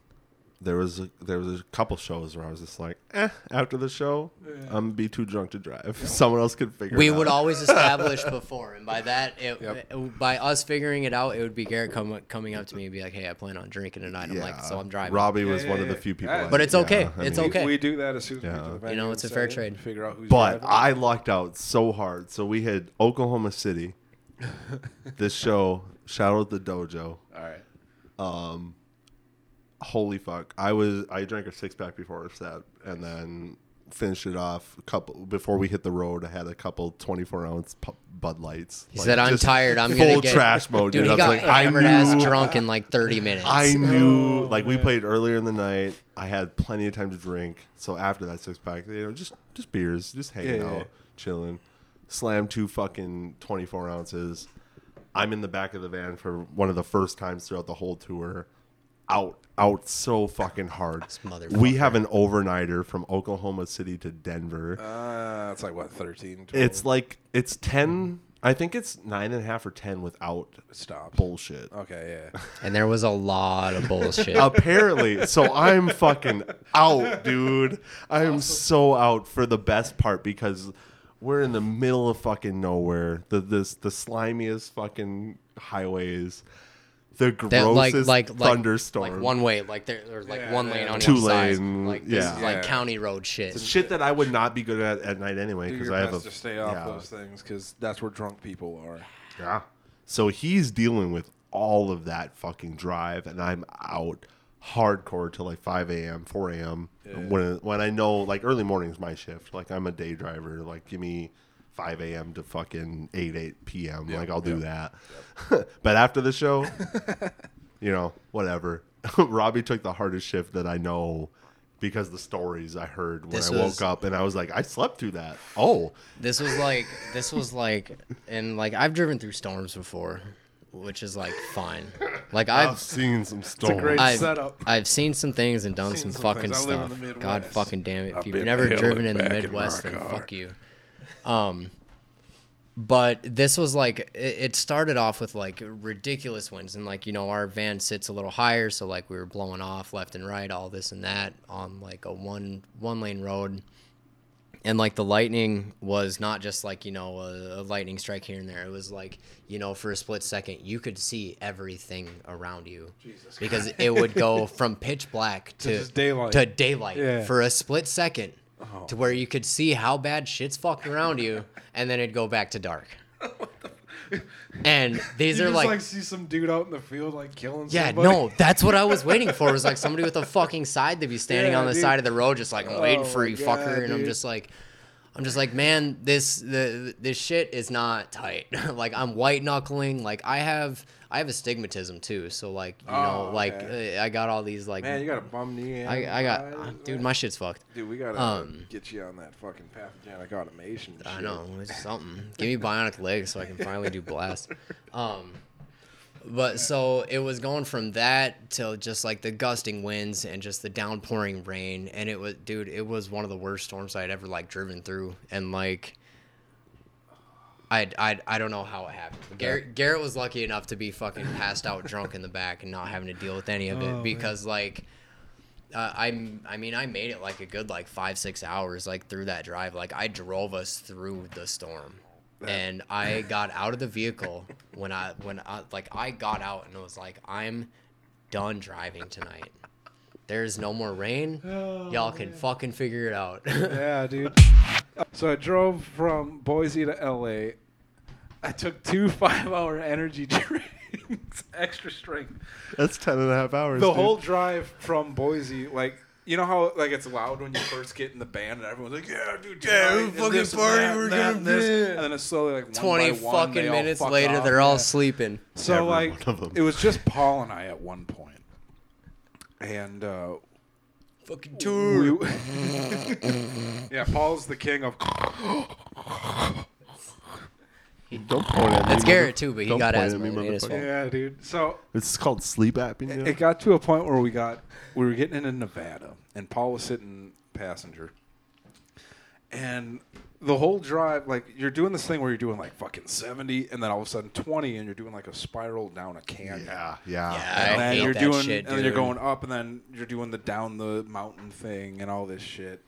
There was a, there was a couple shows where I was just like, eh. After the show, I'm gonna be too drunk to drive. *laughs* Someone else could figure. We it would out. always establish *laughs* before, and by that, it, Yep. it- by us figuring it out, it would be Garrett come, coming up to me and be like, "Hey, I plan on drinking tonight." I'm like, "So I'm driving." Robbie was Yeah, one yeah, of the yeah. few people. But like- But it's okay. I It's mean, okay. We do that as soon as we Yeah. get to the You venue know, it's a set fair in, trade. Figure out who's But driving. I lucked out so hard. So we had Oklahoma City. *laughs* this show, shout out the dojo. all right. Holy fuck! I was I drank a six pack before our set, and then finished it off a couple before we hit the road. I had a couple twenty four ounce pu- Bud Lights. He Like, said, "I'm tired. I'm full gonna get trash mode, Dude, dude. he I was got like, I hammered ass drunk in like 30 minutes. I oh, knew, Oh, like we played earlier in the night. I had plenty of time to drink. So after that six pack, you know, just just beers, just hanging Yeah, out, yeah. chilling. Slam two fucking twenty four ounces. I'm in the back of the van for one of the first times throughout the whole tour. Out, out so fucking hard. We have an overnighter from Oklahoma City to Denver. Uh, it's like what 13. 12? It's like it's ten. I think it's nine and a half or ten without stopped. bullshit. Okay, yeah. *laughs* and there was a lot of bullshit. Apparently, so I'm fucking out, dude. I am so out for the best part because we're in the middle of fucking nowhere. The this the slimiest fucking highways, the that grossest like like thunderstorm, like one way, like there, there's like Yeah, one lane yeah. on Two each side. lane, Like this yeah. is like Yeah. county road shit. shit that I would not be good at at night anyway because I have a to stay off yeah. those things because that's where drunk people are. Yeah. So he's dealing with all of that fucking drive, and I'm out hardcore till like 5 a.m., 4 a.m. When when I know like early morning's my shift. Like I'm a day driver. Like give me 5 a.m. to fucking 8 8 p.m. like I'll do that. *laughs* but after the show, *laughs* you know, whatever. *laughs* Robbie took the hardest shift that I know. Because the stories I heard when This I woke up, and I was like, I slept through that. Oh, This was like this was like and like I've driven through storms before, which is like fine. Like I've I've seen some storms. great I've, setup. I've seen some things and done some, some fucking things. I live in stuff. God fucking damn it! I've If you've never driven in the back in Midwest, then car. fuck you. Um, but this was like it, started off with like ridiculous winds and like you know our van sits a little higher, so like we were blowing off left and right, all this and that on like a one one lane road. And like the lightning was not just like you know a, a lightning strike here and there. It was like you know for a split second you could see everything around you. Because it would go *laughs* from pitch black to, just daylight. to daylight Yeah. for a split second Oh, to where you could see how bad shit's fucking around you and then it'd go back to dark *laughs* and these You are just like like, see some dude out in the field like killing yeah, somebody. no, that's what I was waiting for. Was like somebody with a fucking side to be standing Yeah, on the dude. side of the road, just like I'm waiting Oh for you, God, fucker. And I'm just like, I'm just like, man, this the this shit is not tight. *laughs* like I'm white knuckling. Like I have I have astigmatism too. So like you know, Oh, like okay. uh, I got all these like Man, you got a bum knee. I I got eyes, dude, my shit's fucked. Dude, we gotta um, get you on that fucking pathogenic automation. I shit. know it's something. Give me bionic legs so I can finally do blast. *laughs* Um, but so it was going from that to just like the gusting winds and just the downpouring rain, and it was, dude, it was one of the worst storms I'd ever like driven through, and like. I, I, I don't know how it happened. Garrett, Garrett was lucky enough to be fucking passed out drunk in the back and not having to deal with any of it Oh, man. because like uh, I'm I mean I made it like a good like five six hours like through that drive like I drove us through the storm and I got out of the vehicle when I when I like I got out and it was like I'm done driving tonight. There's no more rain. Oh, Y'all can fucking figure it out. *laughs* Yeah, dude. So I drove from Boise to LA. I took two *laughs* five-hour energy *laughs* drinks, extra strength. That's 10 and a half hours. The dude. whole drive from Boise, like you know how like it's loud when you first get in the band and everyone's like, "Yeah, dude, Yeah, tonight, we and fucking this party, that, we're that, gonna and this," and then it's slowly like one Twenty by one, fucking they all minutes fuck later, off. they're all Yeah. sleeping. So Every like one of them. it was just Paul and I at one point, and uh, Fucking we, *laughs* yeah, Paul's the king of. *gasps* *gasps* *laughs* Don't point at me. That's mother- Garrett too, but he don't got point at asthma. me, It ain't his motherfucker. fault. Yeah, dude. So It's called sleep apnea. it, it got to a point where we got we were getting into Nevada, and Paul was sitting passenger, and the whole drive, like you're doing this thing where you're doing like fucking seventy, and then all of a sudden twenty, and you're doing like a spiral down a canyon. yeah, yeah. Yeah, and I then hate you're that doing, shit, and then you're dude. going up, and then you're doing the down the mountain thing and all this shit,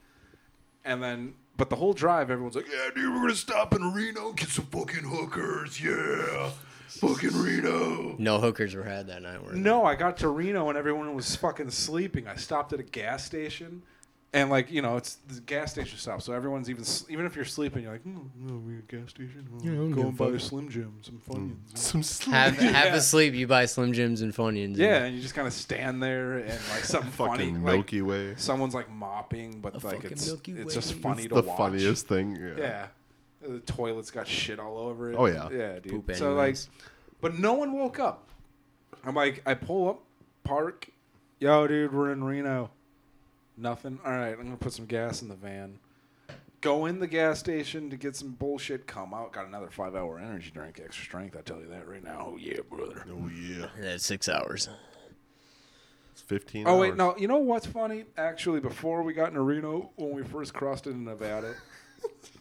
and then. But the whole drive, everyone's like, "Yeah, dude, we're gonna stop in Reno, get some fucking hookers, yeah, fucking Reno." No hookers were had that night. Were? No, I got to Reno and everyone was fucking sleeping. I stopped at a gas station, and like you know, it's the gas station stop, so everyone's even s- even if you're sleeping, you're like, "Hmm, no, we at a gas station. Oh, Yeah, I don't go give and a buy fuck." a Slim Jim, some Funyuns." Some sleep. Half, half Yeah. asleep, you buy Slim Jims and Funyuns. Yeah, and you just kind of stand there and like *laughs* something funny, fucking like Milky Way. someone's like mopping, but A like fucking it's Milky it's Way. just funny It's to the watch. funniest thing. Yeah. Yeah. The toilet's got shit all over it. Oh, yeah. Yeah, dude. Poop so like anyways. but no one woke up. I'm like I pull up, park, yo dude, we're in Reno. Nothing. All right, I'm gonna put some gas in the van. Go in the gas station to get some bullshit. Come out, got another five hour energy drink, extra strength. I tell you that right now. Oh yeah, brother. Oh yeah. *laughs* That's six hours. It's 15. Oh wait, hours. no. You know what's funny? Actually, before we got into Reno, when we first crossed into Nevada,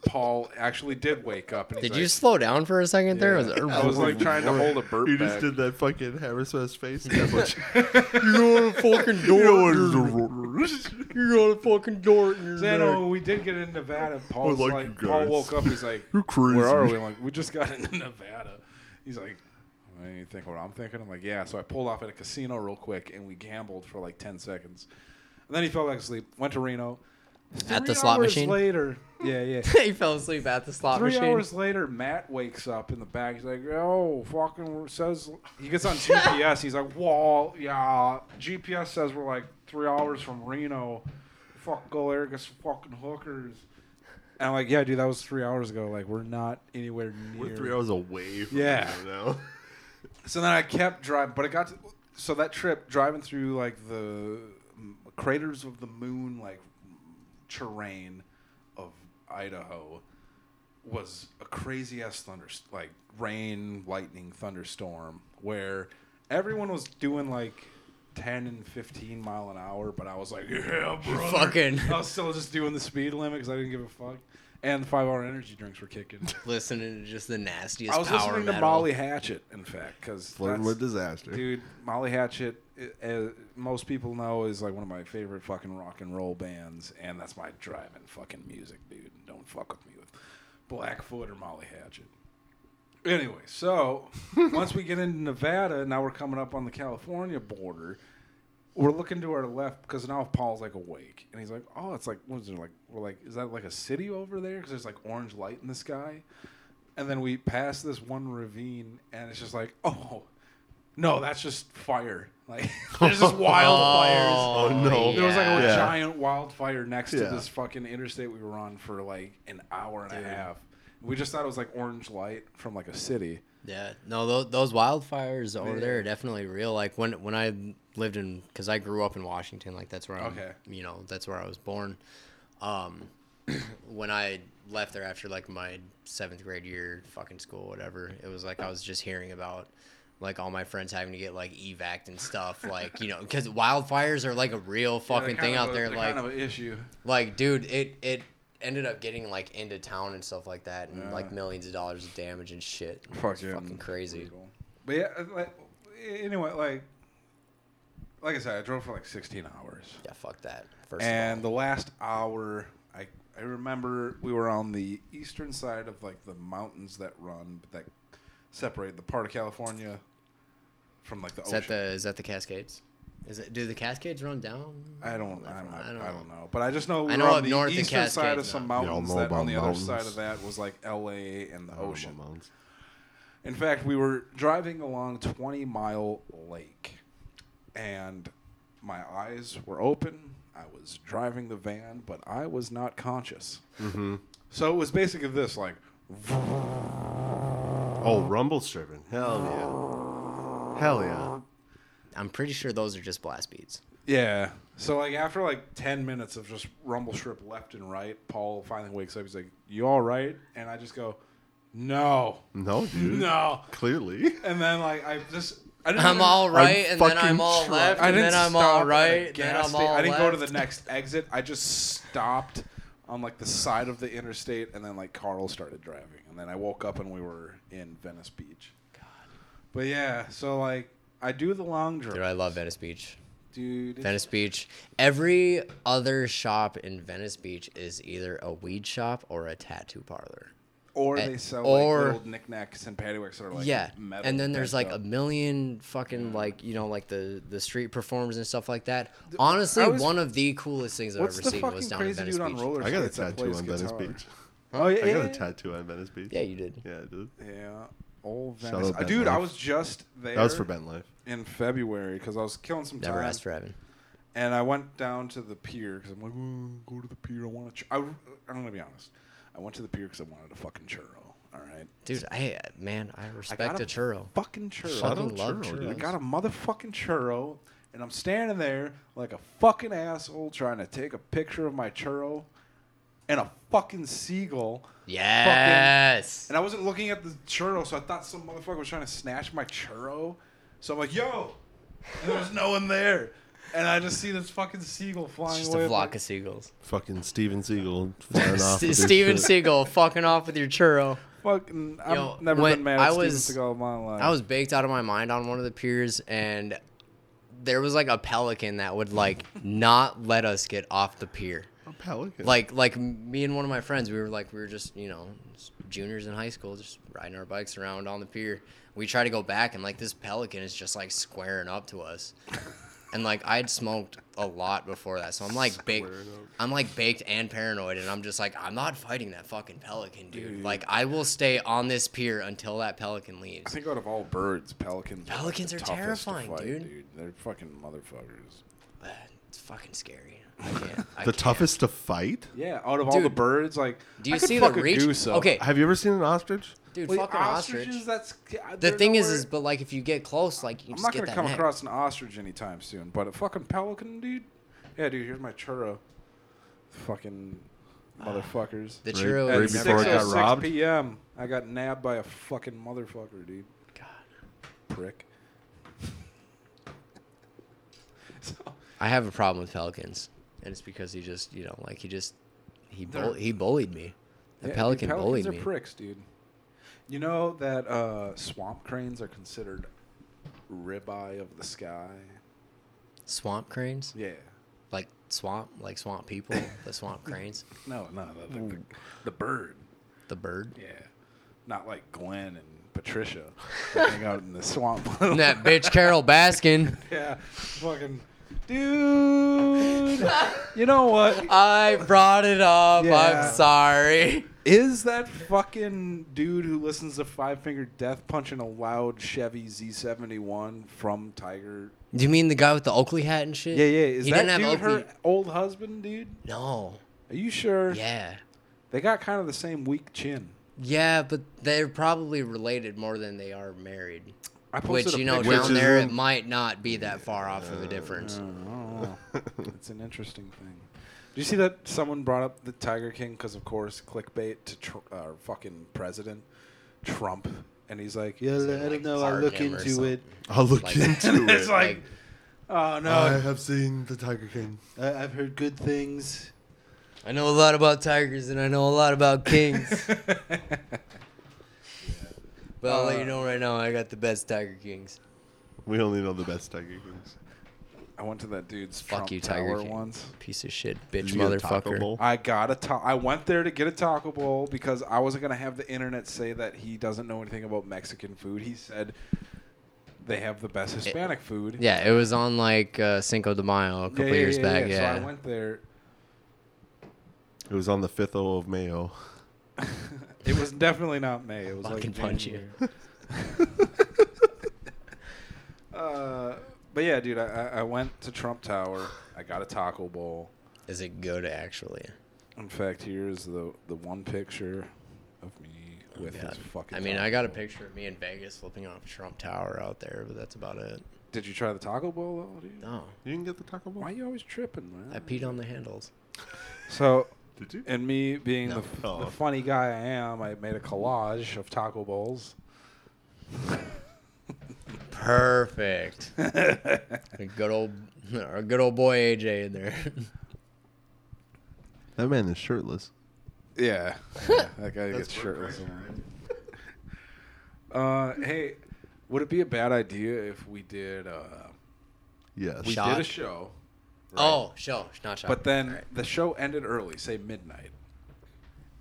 Paul actually did wake up. And he's Did you like, slow down for a second there? Yeah. I was like trying to hold a burp You back. just did that fucking Hammersmith's face. *laughs* That's what you- You're a fucking door. You're a fucking dork. So, you know, when we did get in Nevada, Paul's like like, you Paul guys. woke up. He's like, You're crazy. "Where are we?" I'm like, "We just got into Nevada." He's like, "What do you think what I'm thinking?" I'm like, "Yeah." So I pulled off at a casino real quick, and we gambled for like ten seconds. And then he fell back asleep. Went to Reno. At the slot hours machine? Later, yeah, yeah. *laughs* he fell asleep at the slot Three machine. hours later, Matt wakes up in the back. He's like, "Oh, fucking says." He gets on GPS. He's like, "Wall, yeah." GPS says we're like three hours from Reno. Fuck, go there, get some fucking hookers. And I'm like, "Yeah, dude, that was three hours ago. Like, we're not anywhere near." We're three hours away from Yeah. Reno now. *laughs* So then I kept driving, but it got to, so that trip driving through like the craters of the moon, like terrain of Idaho, was a crazy ass thunder, like rain, lightning, thunderstorm, where everyone was doing like. 10 and 15 mile an hour, but I was like, yeah, bro. Fucking I was still just doing the speed limit because I didn't give a fuck. And the five hour energy drinks were kicking. *laughs* listening to just the nastiest I was power listening metal. to Molly Hatchet, in fact, because Flirting with disaster. dude, Molly Hatchet, i- uh, most people know is like one of my favorite fucking rock and roll bands, and that's my driving fucking music, dude. Don't fuck with me with Blackfoot or Molly Hatchet. Anyway, so *laughs* once we get into Nevada, now we're coming up on the California border. We're looking to our left because now Paul's like awake, and he's like, "Oh, it's like what is it like? We're like, is that like a city over there? Because there's like orange light in the sky." And then we pass this one ravine, and it's just like, "Oh, no, that's just fire! Like *laughs* *laughs* there's just wildfires." Oh, no. There was like a Yeah. giant wildfire next to this fucking interstate we were on for like an hour and a half. We just thought it was like orange light from like a city. Yeah, no, those, those wildfires over Yeah. there are definitely real. Like when when I lived in, because I grew up in Washington, like that's where I'm, Okay. you know, that's where I was born. Um, *clears throat* when I left there after like my seventh grade year, fucking school, whatever, it was like I was just hearing about like all my friends having to get like evac and stuff, like you know, because wildfires are like a real fucking Yeah, thing out a- there. Like, kind of an issue. like dude, it it ended up getting like into town and stuff like that, and like millions of dollars of damage and shit. Fuck yeah, fucking crazy. But yeah, uh, like, anyway, like, like I said, I drove for like 16 hours. Yeah, fuck that. First and of the last hour, I I remember we were on the eastern side of like the mountains that run but that separate the part of California from like the all, is that ocean. the is that the Cascades? Is it? Do the Cascades run down? I don't. I don't- not, I I don't don't, know. But I just know we I know on the north the eastern side of Cascades some now. Y'all mountains. know That about on the other side of that was like L.A. and the I don't know ocean. mountains. In fact, we were driving along 20 Mile Lake, and my eyes were open. I was driving the van, but I was not conscious. Mm-hmm. So it was basically this, like, *laughs* Oh, uh-huh. rumble stripping. Hell yeah. Hell yeah. I'm pretty sure those are just blast beats. yeah. So like after like 10 minutes of just rumble strip left and right, Paul finally wakes up. He's like, "You all right?" And I just go, "No, No, dude. *laughs* no." Clearly. And then like I just. I didn't I'm even- all right, and then I'm all trying. left, I and didn't then I'm stop all at a right, then I'm sta- all I didn't go to the next exit. I just stopped on like the side of the interstate, and then like Carl started driving, and then I woke up and we were in Venice Beach. God. But yeah, so like I do the long drive, Dude, I love Venice Beach. dude. Venice Beach. Every other shop in Venice Beach is either a weed shop or a tattoo parlor. Or eh, they sell or- like old knickknacks and paddywhacks that are like yeah, metal and then there's bent like a million fucking like you know like the the street performers and stuff like that. Honestly, was- one of the coolest things I've ever seen was down in crazy Venice dude Beach. roller I got a tattoo on Venice? Beach. Oh yeah, I got a tattoo on Venice Beach. Yeah, you did. Yeah, dude. Yeah, old Shout Venice. out Uh, Ben dude, I was just there. That was for Ben Life. in February because I was killing some Never time. asked for Evan. And I went down to the pier because I'm like, "Ooh, go to the pier. I want to. Ch-. I, I'm gonna be honest. I went to the pier because I wanted a fucking churro. All right. Dude, I man, I respect got a a churro. Fucking churro. Shout Fucking out love churro, churros. I got a motherfucking churro, and I'm standing there like a fucking asshole trying to take a picture of my churro, and a fucking seagull. Yes. And I wasn't looking at the churro, so I thought some motherfucker was trying to snatch my churro. So I'm like, yo, and there was no one there. And I just see this fucking seagull flying Just away. a I'm flock like, of seagulls. Fucking Steven Seagal *laughs* flying off. with his Steven shit. Seagal fucking off with your churro. Fucking, I've Yo, never when been mad I at was- Steven Seagal in my life. I was baked out of my mind on one of the piers, and there was like a pelican that would like not let us get off the pier. A pelican. Like like me and one of my friends, we were like we were just you know juniors in high school, just riding our bikes around on the pier. We try to go back, and like this pelican is just like squaring up to us. And like I'd smoked a lot before that, so I'm like baked. I'm like baked and paranoid, and I'm just like I'm not fighting that fucking pelican, dude. Like I will stay on this pier until that pelican leaves. I think out of all birds, pelicans. Pelicans are, are terrifying, fight, dude. They're fucking motherfuckers. It's fucking scary. I can't. I the can't. toughest to fight? Yeah, out of all the Dude, birds, like Do you I could see the fuck a reach? goose up. Okay, Have you ever seen an ostrich? dude, Wait, fucking ostrich. ostriches, That's The they're thing is, nowhere- is but like if you get close, like you I'm just not get gonna that come neck. across an ostrich anytime soon, but a fucking pelican, dude. Yeah, dude. Here's my churro. Fucking motherfuckers. The Right- churro right is before never it got 6:06 robbed? p.m. I got nabbed by a fucking motherfucker, dude. God. Prick. so, I have a problem with pelicans, and it's because he just, you know, like he just he bull- he bullied me. The yeah, pelican dude, bullied me. are pricks, dude. You know that uh, swamp cranes are considered ribeye of the sky. Swamp cranes, Yeah. like swamp, like swamp people, *laughs* the swamp cranes, No, no, the, the, the, bird. the bird. Yeah. Not like Glenn and Patricia hang out in the swamp. *laughs* That bitch Carole Baskin. *laughs* yeah. Fucking. Dude. you know what? I brought it up. Yeah. I'm sorry. Is that fucking dude who listens to Five Finger Death punching a loud Chevy Z71 from Tiger? Do you mean the guy with the Oakley hat and shit? Yeah, yeah. Is he that didn't have dude Oakley. her old husband, dude? No. Are you sure? Yeah. They got kind of the same weak chin. Yeah, but they're probably related more than they are married. I Which you know, down there in- it might not be that far off of a difference. Oh, *laughs* it's an interesting thing. Did you see that someone brought up the Tiger King because, of course, clickbait to tr- uh, fucking president Trump, and he's like, "Yeah, Is I don't like, know. I'll hard look him or into it." I'll look Like- into *laughs* it. It's like, oh no, I have seen the Tiger King. I- I've heard good things. I know a lot about tigers and I know a lot about kings. *laughs* But I'll let you know right now, I got the best Tiger Kings. We only know the best Tiger Kings. I went to that dude's Fuck Trump you, Tiger Tower King. once. Piece of shit, Did bitch, you get a Taco motherfucker. Bowl? I got a ta- I went there to get a Taco Bowl because I wasn't gonna have the internet say that he doesn't know anything about Mexican food. He said they have the best Hispanic food. Yeah, it was on like uh, Cinco de Mayo a couple Yeah, yeah, years yeah, back. yeah. Yeah. So I went there. It was on the fifth O of Mayo. It was definitely not May. It was Fucking like punch you. *laughs* Uh, but yeah, dude, I, I I went to Trump Tower. I got a taco bowl. Is it good actually? In fact, here's the the one picture of me with Oh, God. his fucking. I mean, taco I got a bowl. picture of me in Vegas flipping off Trump Tower out there, but that's about it. Did you try the taco bowl though, dude? No, You didn't get the taco bowl? Why are you always tripping, man? I peed on the handles. So, Did you? and me being No. the, Oh. the funny guy I am, I made a collage of taco bowls. Perfect. *laughs* a good old, a good old boy AJ in there. That man is shirtless. Yeah, *laughs* yeah that guy gets shirtless. Brooke *laughs* Uh, hey, would it be a bad idea if we did? Uh, Yes. we Shot? did a show. Right? Oh, show, not shot. But then Alright. the show ended early, say midnight.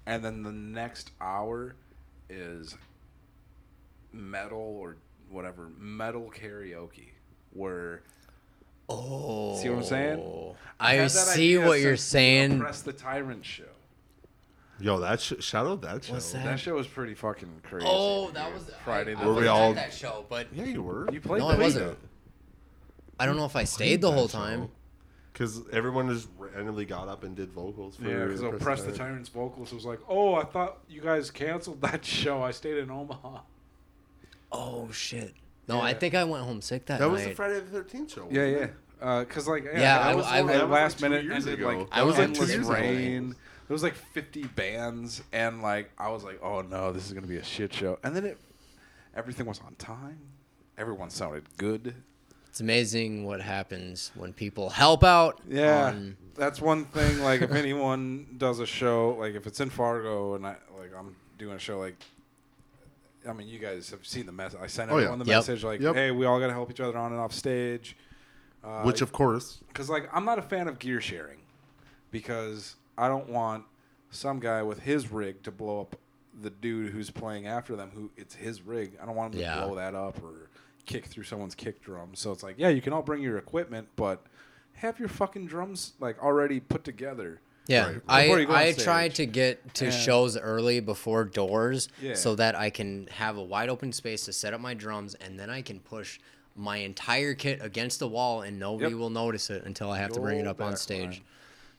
And then the next hour is metal or whatever, metal karaoke where oh, See what I'm saying? I had see what you're saying. Oppress the Tyrant show. Yo, that sh- shout out that show. That? That show was pretty fucking crazy. Oh, that dude. was Friday. I, the Were we all- that show, but Yeah, you were. You played no, I wasn't. it. I don't know if I stayed the whole time. Because everyone just randomly got up and did vocals for Yeah, because Oppress the Tyrant's vocalist was like, "Oh, I thought you guys canceled that *laughs* show. I stayed in Omaha." Oh shit! No, I think I went home sick that, night. That night. was the Friday the 13th show. Yeah, yeah. Uh, it? Because like yeah, Yeah, that I- was I- the that was last like minute years ended ago. like I was like endless two years ago. rain. There was like 50 bands, and like I was like, oh no, this is gonna be a shit show. And then it, everything was on time. Everyone sounded good. It's amazing what happens when people help out. Yeah, on- that's one thing. Like if anyone does a show, like if it's in Fargo, and I like I'm doing a show, like I mean, you guys have seen the message. I sent Oh, yeah. everyone the Yep. message like, Yep. hey, we all gotta help each other on and off stage. Uh, Which, of course, because like I'm not a fan of gear sharing because I don't want some guy with his rig to blow up the dude who's playing after them who it's his rig. I don't want him Yeah. to blow that up or kick through someone's kick drum. So it's like, yeah, you can all bring your equipment, but have your fucking drums like already put together. Yeah, Right. I Before you go on I stage. try to get to And- shows early before doors Yeah. so that I can have a wide open space to set up my drums and then I can push my entire kit against the wall and nobody Yep. will notice it until I have to bring it up on stage. line.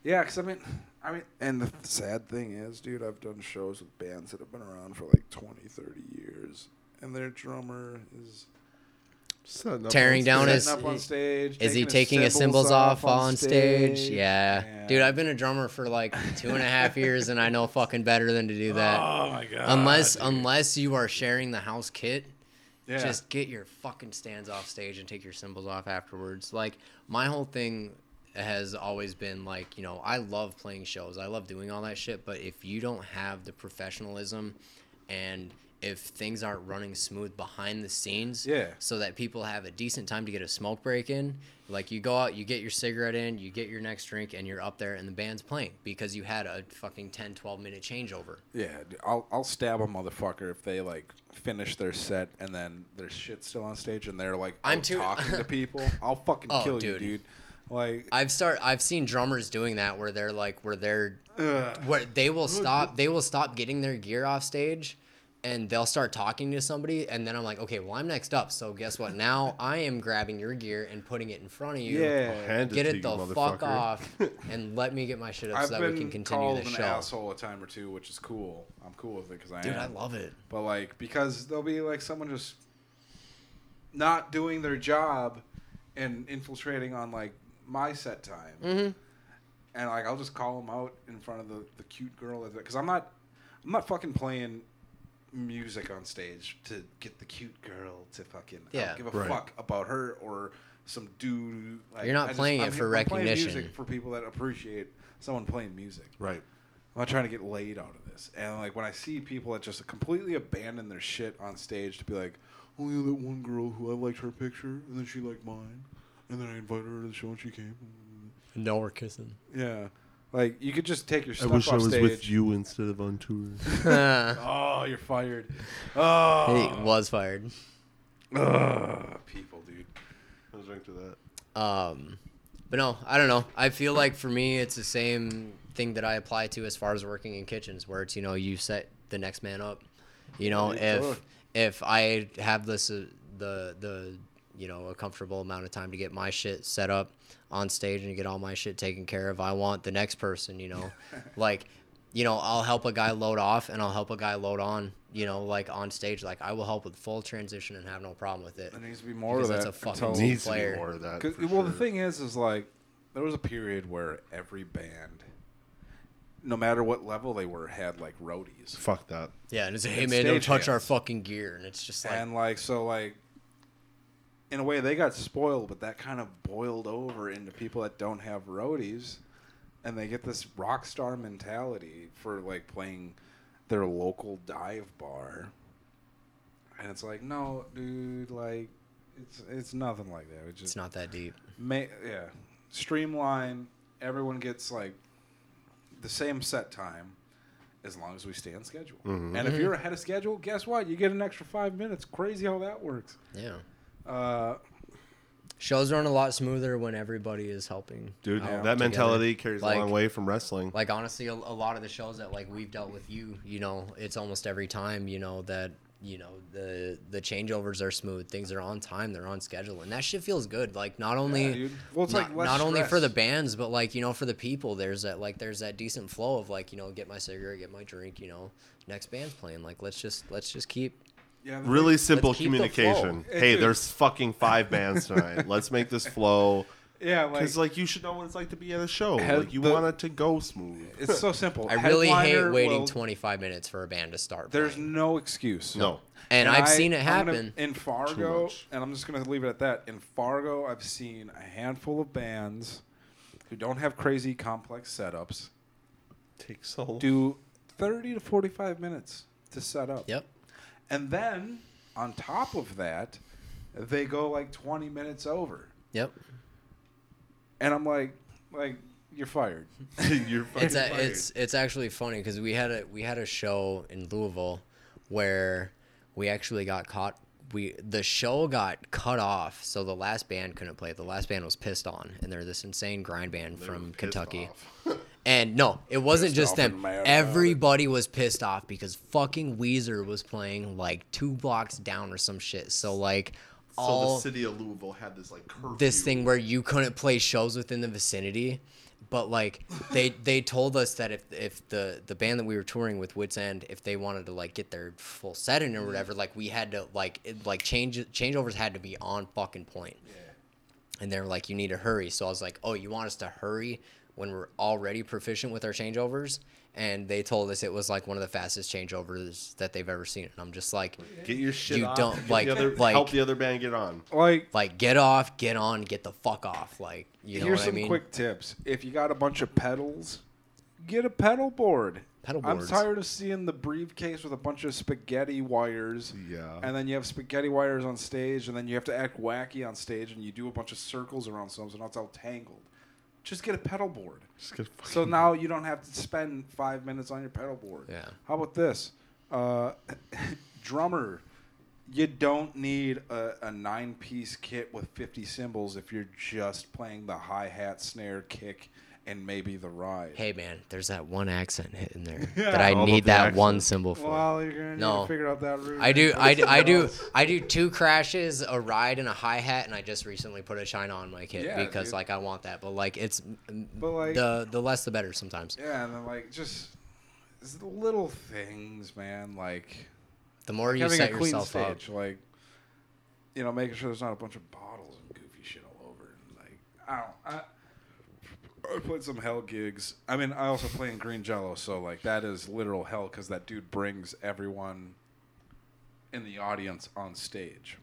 Yeah, because I mean, I mean, and the sad thing is, dude, I've done shows with bands that have been around for like 20, 30 years, and their drummer is setting up Tearing on down his- on stage. Is he taking his cymbals off on stage? Yeah. and- Dude, I've been a drummer for like two and a half *laughs* years and I know fucking better than to do that. Oh my god! unless dude. unless you are sharing the house kit, yeah. just get your fucking stands off stage and take your cymbals off afterwards. Like my whole thing has always been like, you know, I love playing shows. I love doing all that shit, but if you don't have the professionalism and if things aren't running smooth behind the scenes, Yeah. so that people have a decent time to get a smoke break in, like you go out, you get your cigarette in, you get your next drink and you're up there and the band's playing because you had a fucking 10 12 minute changeover. yeah, I'll I'll stab a motherfucker if they like finish their set and then their shit's still on stage and they're like I'm too- talking to *laughs* people. I'll fucking Oh, kill dude. you, dude. Like, I've start I've seen drummers doing that where they're like where they're ugh. where they will stop they will stop getting their gear off stage and they'll start talking to somebody and then I'm like, okay, well I'm next up. So guess what? Now I am grabbing your gear and putting it in front of you. yeah. Hand Get to it you, the fuck off *laughs* and let me get my shit up I've so that we can continue called the an show. asshole a time or two, which is cool. I'm cool with it because I Dude, am. I love it. But like because there'll be like someone just not doing their job and infiltrating on like my set time, Mhm. and like I'll just call them out in front of the the cute girl because I'm not I'm not fucking playing music on stage to get the cute girl to fucking I Yeah. don't give a Right. fuck about her or some dude. Like, You're not I just- playing I'm it here- for I'm playing recognition. music for people that appreciate someone playing music. Right. I'm not trying to get laid out of this. And like when I see people that just completely abandon their shit on stage to be like, oh yeah, that one girl who I liked her picture and then she liked mine, and then I invited her to the show and she came. No, we're kissing. Yeah, like you could just take your I stuff wish off I was stage. with you instead of on tour. *laughs* Oh, you're fired. Oh, he was fired. Ugh, people, dude. Let's drink to that. Um, but no, I don't know. I feel like for me, it's the same thing that I apply to as far as working in kitchens, where it's you know you set the next man up. You know, Yeah, if sure. if I have this uh, the the you know a comfortable amount of time to get my shit set up on stage and get all my shit taken care of, I want the next person. You know, *laughs* like you know I'll help a guy load off and I'll help a guy load on. You know, like on stage, like I will help with full transition and have no problem with it. There needs to be more Because of that's a fucking until- team Needs to player. be more of that. 'cause- for well, the thing is, is like there was a period where every band, no matter what level they were, had like roadies. Fuck that. Yeah, and it's like, hey man, don't stage touch our fucking gear, and it's just like and like so like in a way they got spoiled but that kind of boiled over into people that don't have roadies and they get this rock star mentality for like playing their local dive bar. And it's like no dude like it's it's nothing like that. It's it's not that deep. ma- yeah. Streamline everyone gets like the same set time as long as we stay on schedule. Mm-hmm. And if mm-hmm. you're ahead of schedule guess what? You get an extra five minutes. Crazy how that works. Yeah. Uh, Shows run a lot smoother when everybody is helping. Dude, Yeah. that mentality carries Like- a long way from wrestling. Like honestly, a, a lot of the shows that like we've dealt with you, you know, it's almost every time, you know, that you know the the changeovers are smooth, things are on time, they're on schedule, and that shit feels good. Like not only Yeah. Well, it's not, like less not only for the bands, but like you know for the people, there's that like there's that decent flow of like you know get my cigarette, get my drink, you know, next band's playing. Like let's just let's just keep yeah, really thing- simple keep the flow. communication. It- Hey, dude. there's *laughs* fucking five bands tonight. Let's make this flow. yeah, like, Because like you should know what it's like to be at a show. Head- like you the- want it to go smooth. it's so simple. I really hate waiting will- 25 minutes for a band to start. There's playing. no excuse. No. And I've seen it I'm gonna- happen. in Fargo, and I'm just going to leave it at that. In Fargo, I've seen a handful of bands who don't have crazy complex setups Takes so long. do 30 to 45 minutes to set up. Yep. And then on top of that, they go like 20 minutes over. Yep. And I'm like, like you're fired. *laughs* *laughs* You're fucking It's a, fired. it's it's actually funny because we had a we had a show in Louisville where we actually got caught. We the show got cut off, so the last band couldn't play. The last band was pissed on, and they're this insane grind band from Kentucky. *laughs* off. And no, it wasn't Pissed just them. mad about it. Everybody was pissed off because fucking Weezer was playing like two blocks down or some shit. So like So all the city of Louisville had this like curfew. this thing where you couldn't play shows within the vicinity but like *laughs* they they told us that if if the the band that we were touring with wits end if they wanted to like get their full set in or whatever like we had to like it, like change changeovers had to be on fucking point. point and they were like you need to hurry so i was like oh you want us to hurry when we're already proficient with our changeovers and they told us it was like one of the fastest changeovers that they've ever seen and i'm just like Get your shit You off. don't, like- the other, like- help the other band get on. like, like get off get on get the fuck off like you know here's what some i mean quick tips. If you got a bunch of pedals, get a pedal board. Pedal board. I'm tired of seeing the briefcase with a bunch of spaghetti wires. Yeah. And then you have spaghetti wires on stage, and then you have to act wacky on stage, and you do a bunch of circles around something, so now it's all tangled. Just get a pedal board. Just get So now you don't have to spend five minutes on your pedal board. Yeah. How about this? Uh, *laughs* drummer, you don't need a, a nine piece kit with 50 cymbals if you're just playing the hi hat, snare, kick, and maybe the ride. Hey man, there's that one accent hit in there *laughs* Yeah. that I need that one cymbal for. Well, you're gonna need No. to figure out that route. I do. I, do- I do, *laughs* I do two crashes, a ride, and a hi hat, and I just recently put a China on my kit Yeah, because dude. like I want that. But like it's, But, like- the the less the better sometimes. Yeah, and then like just it's the little things, man. Like The more you set yourself up, like you know, making sure there's not a bunch of bottles and goofy shit all over. And like I don't, I, I played some hell gigs. I mean, I also play in Green Jello, so like that is literal hell because that dude brings everyone in the audience on stage.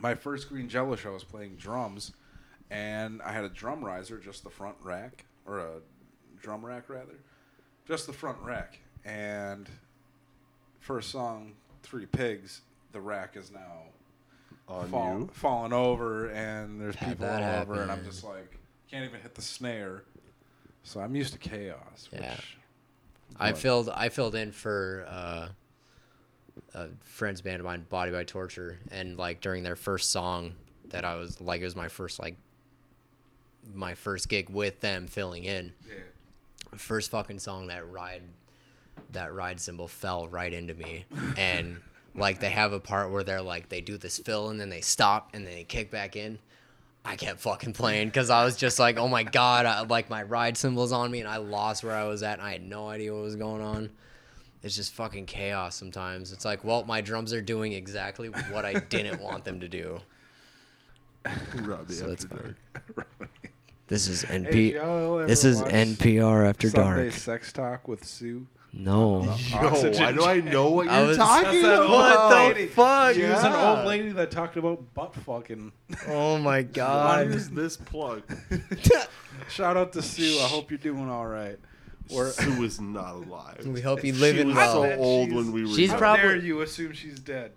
My first Green Jello show was playing drums, and I had a drum riser, just the front rack, or a drum rack rather, just the front rack. And first song, Three Pigs, the rack is now fall, falling over, and there's people all over, and I'm just like, can't even hit the snare. So I'm used to chaos. Yeah. Which, I filled, I filled in for uh, a friend's band of mine, Body by Torture, and like during their first song that I was like it was my first like my first gig with them filling in. Yeah. First fucking song that ride that ride cymbal fell right into me and like they have a part where they're like they do this fill and then they stop and then they kick back in i kept fucking playing because i was just like oh my god I, like my ride cymbals on me and i lost where i was at and i had no idea what was going on. It's just fucking chaos sometimes. It's like well my drums are doing exactly what i didn't want them to do. *laughs* Robbie So it's after dark. *laughs* this is Hey, np y'all this is watch npr after Sunday dark. Sex Talk with Sue. No Yo, *laughs* why do I know what you're was- talking That's that about? old What the lady. fuck? She was an Yeah. old lady that talked about butt fucking. *laughs* oh my *laughs* Why god is this plug? Shout out to Sue. I hope you're doing all right. We're, Sue is not alive. we hope you She live in was well so old when we were. She's how young. probably- dare you assume she's dead?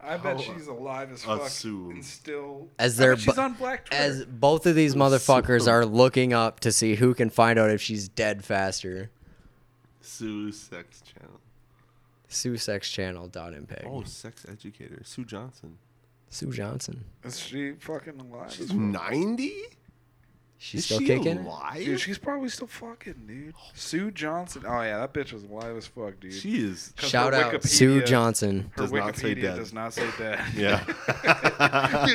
I bet How she's alive as fuck assume? and still. As I they're bet she's bu- on Black Twitter. as both of these motherfuckers So- are looking up to see who can find out if she's dead faster. Sue's sex channel. SueSexChannel.mpeg. Oh, sex educator Sue Johnson. Sue Johnson. Is she fucking alive? She's ninety. She's Is still she kicking? alive? Dude, she's probably still fucking, dude. Oh. Sue Johnson. Oh yeah, that bitch was alive as fuck, dude. She is. Shout out Wikipedia- Sue Johnson. Her Does not say Wikipedia dead. does not say dead. *laughs* *laughs* Yeah. dude,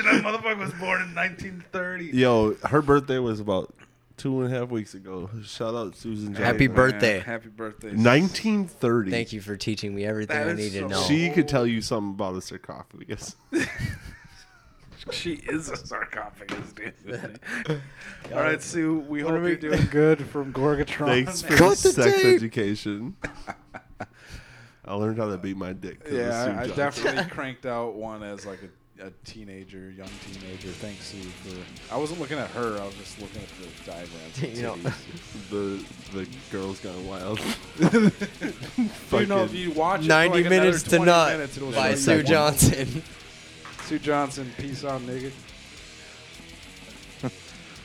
that motherfucker was born in 1930. Yo, her birthday was about two and a half weeks ago. Shout out Susan Johnson. Happy Man, birthday. Happy birthday. 1930. Thank you for teaching me everything That I is need to know. She could tell you something about a sarcophagus. *laughs* She is a sarcophagus, dude. *laughs* All right, Sue. We hope you're doing good from Gorgatron. Thanks *laughs* for Cut the the sex tape. education. I learned how to beat my dick. Yeah, I, I definitely cranked out one as like a, a teenager, young teenager. Thanks, Sue. For I wasn't looking at her. I was just looking at the diagrams. of You know- *laughs* the the girls got wild. *laughs* you know, if you watch it for 90 like minutes to not minutes, it'll by show Sue you. Johnson. Sue Johnson, peace out, nigga. *laughs*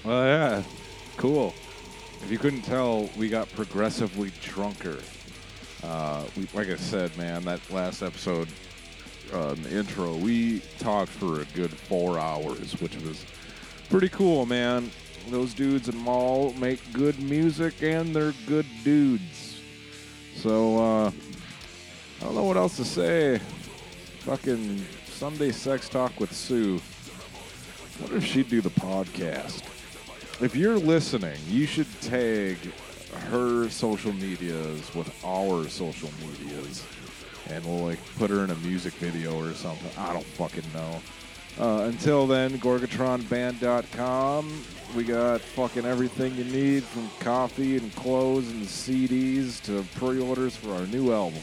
Well, yeah, cool. If you couldn't tell, we got progressively drunker. Uh, we, like I said, man, that last episode, intro, we talked for a good four hours, which was pretty cool, man. Those dudes in Maul make good music and they're good dudes. So, uh, I don't know what else to say. Fucking Sunday sex talk with Sue. wonder if she'd do the podcast. If you're listening, you should tag her social medias with our social medias, and we'll like put her in a music video or something. I don't fucking know. Uh, until then, GorgatronBand.com. We got fucking everything you need from coffee and clothes and CDs to pre-orders for our new album.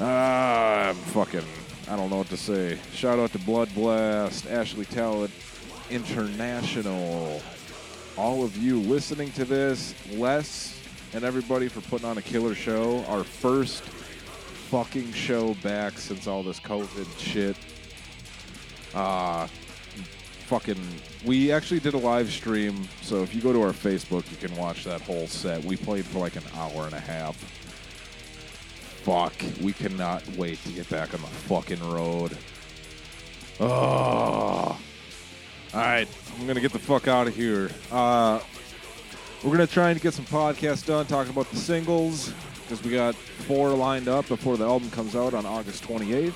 Ah, I'm fucking. I don't know what to say. Shout out to Blood Blast, Ashley Talent, International. All of you listening to this, Les and everybody for putting on a killer show. Our first fucking show back since all this COVID shit. Uh, fucking. We actually did a live stream, so if you go to our Facebook, you can watch that whole set. We played for like an hour and a half. Fuck, we cannot wait to get back on the fucking road. Oh. All right, I'm gonna get the fuck out of here. Uh, we're gonna try and get some podcasts done talking about the singles because we got four lined up before the album comes out on August 28th.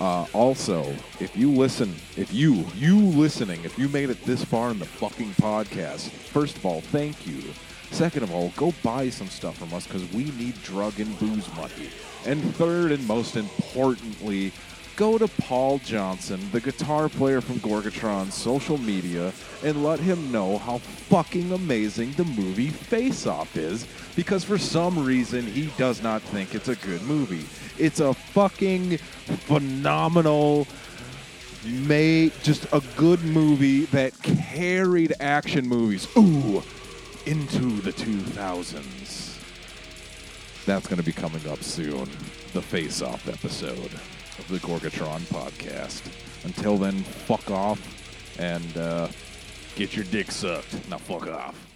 Uh, also, if you listen, if you, you listening, if you made it this far in the fucking podcast, first of all, thank you. Second of all, go buy some stuff from us because we need drug and booze money. And third and most importantly, go to Paul Johnson, the guitar player from Gorgatron's social media, and let him know how fucking amazing the movie Face Off is because for some reason he does not think it's a good movie. It's a fucking phenomenal made just a good movie that carried action movies ooh into the 2000s. That's going to be coming up soon. The Face Off episode of the Gorgatron podcast. Until then, fuck off and uh, get your dick sucked. Now, fuck off.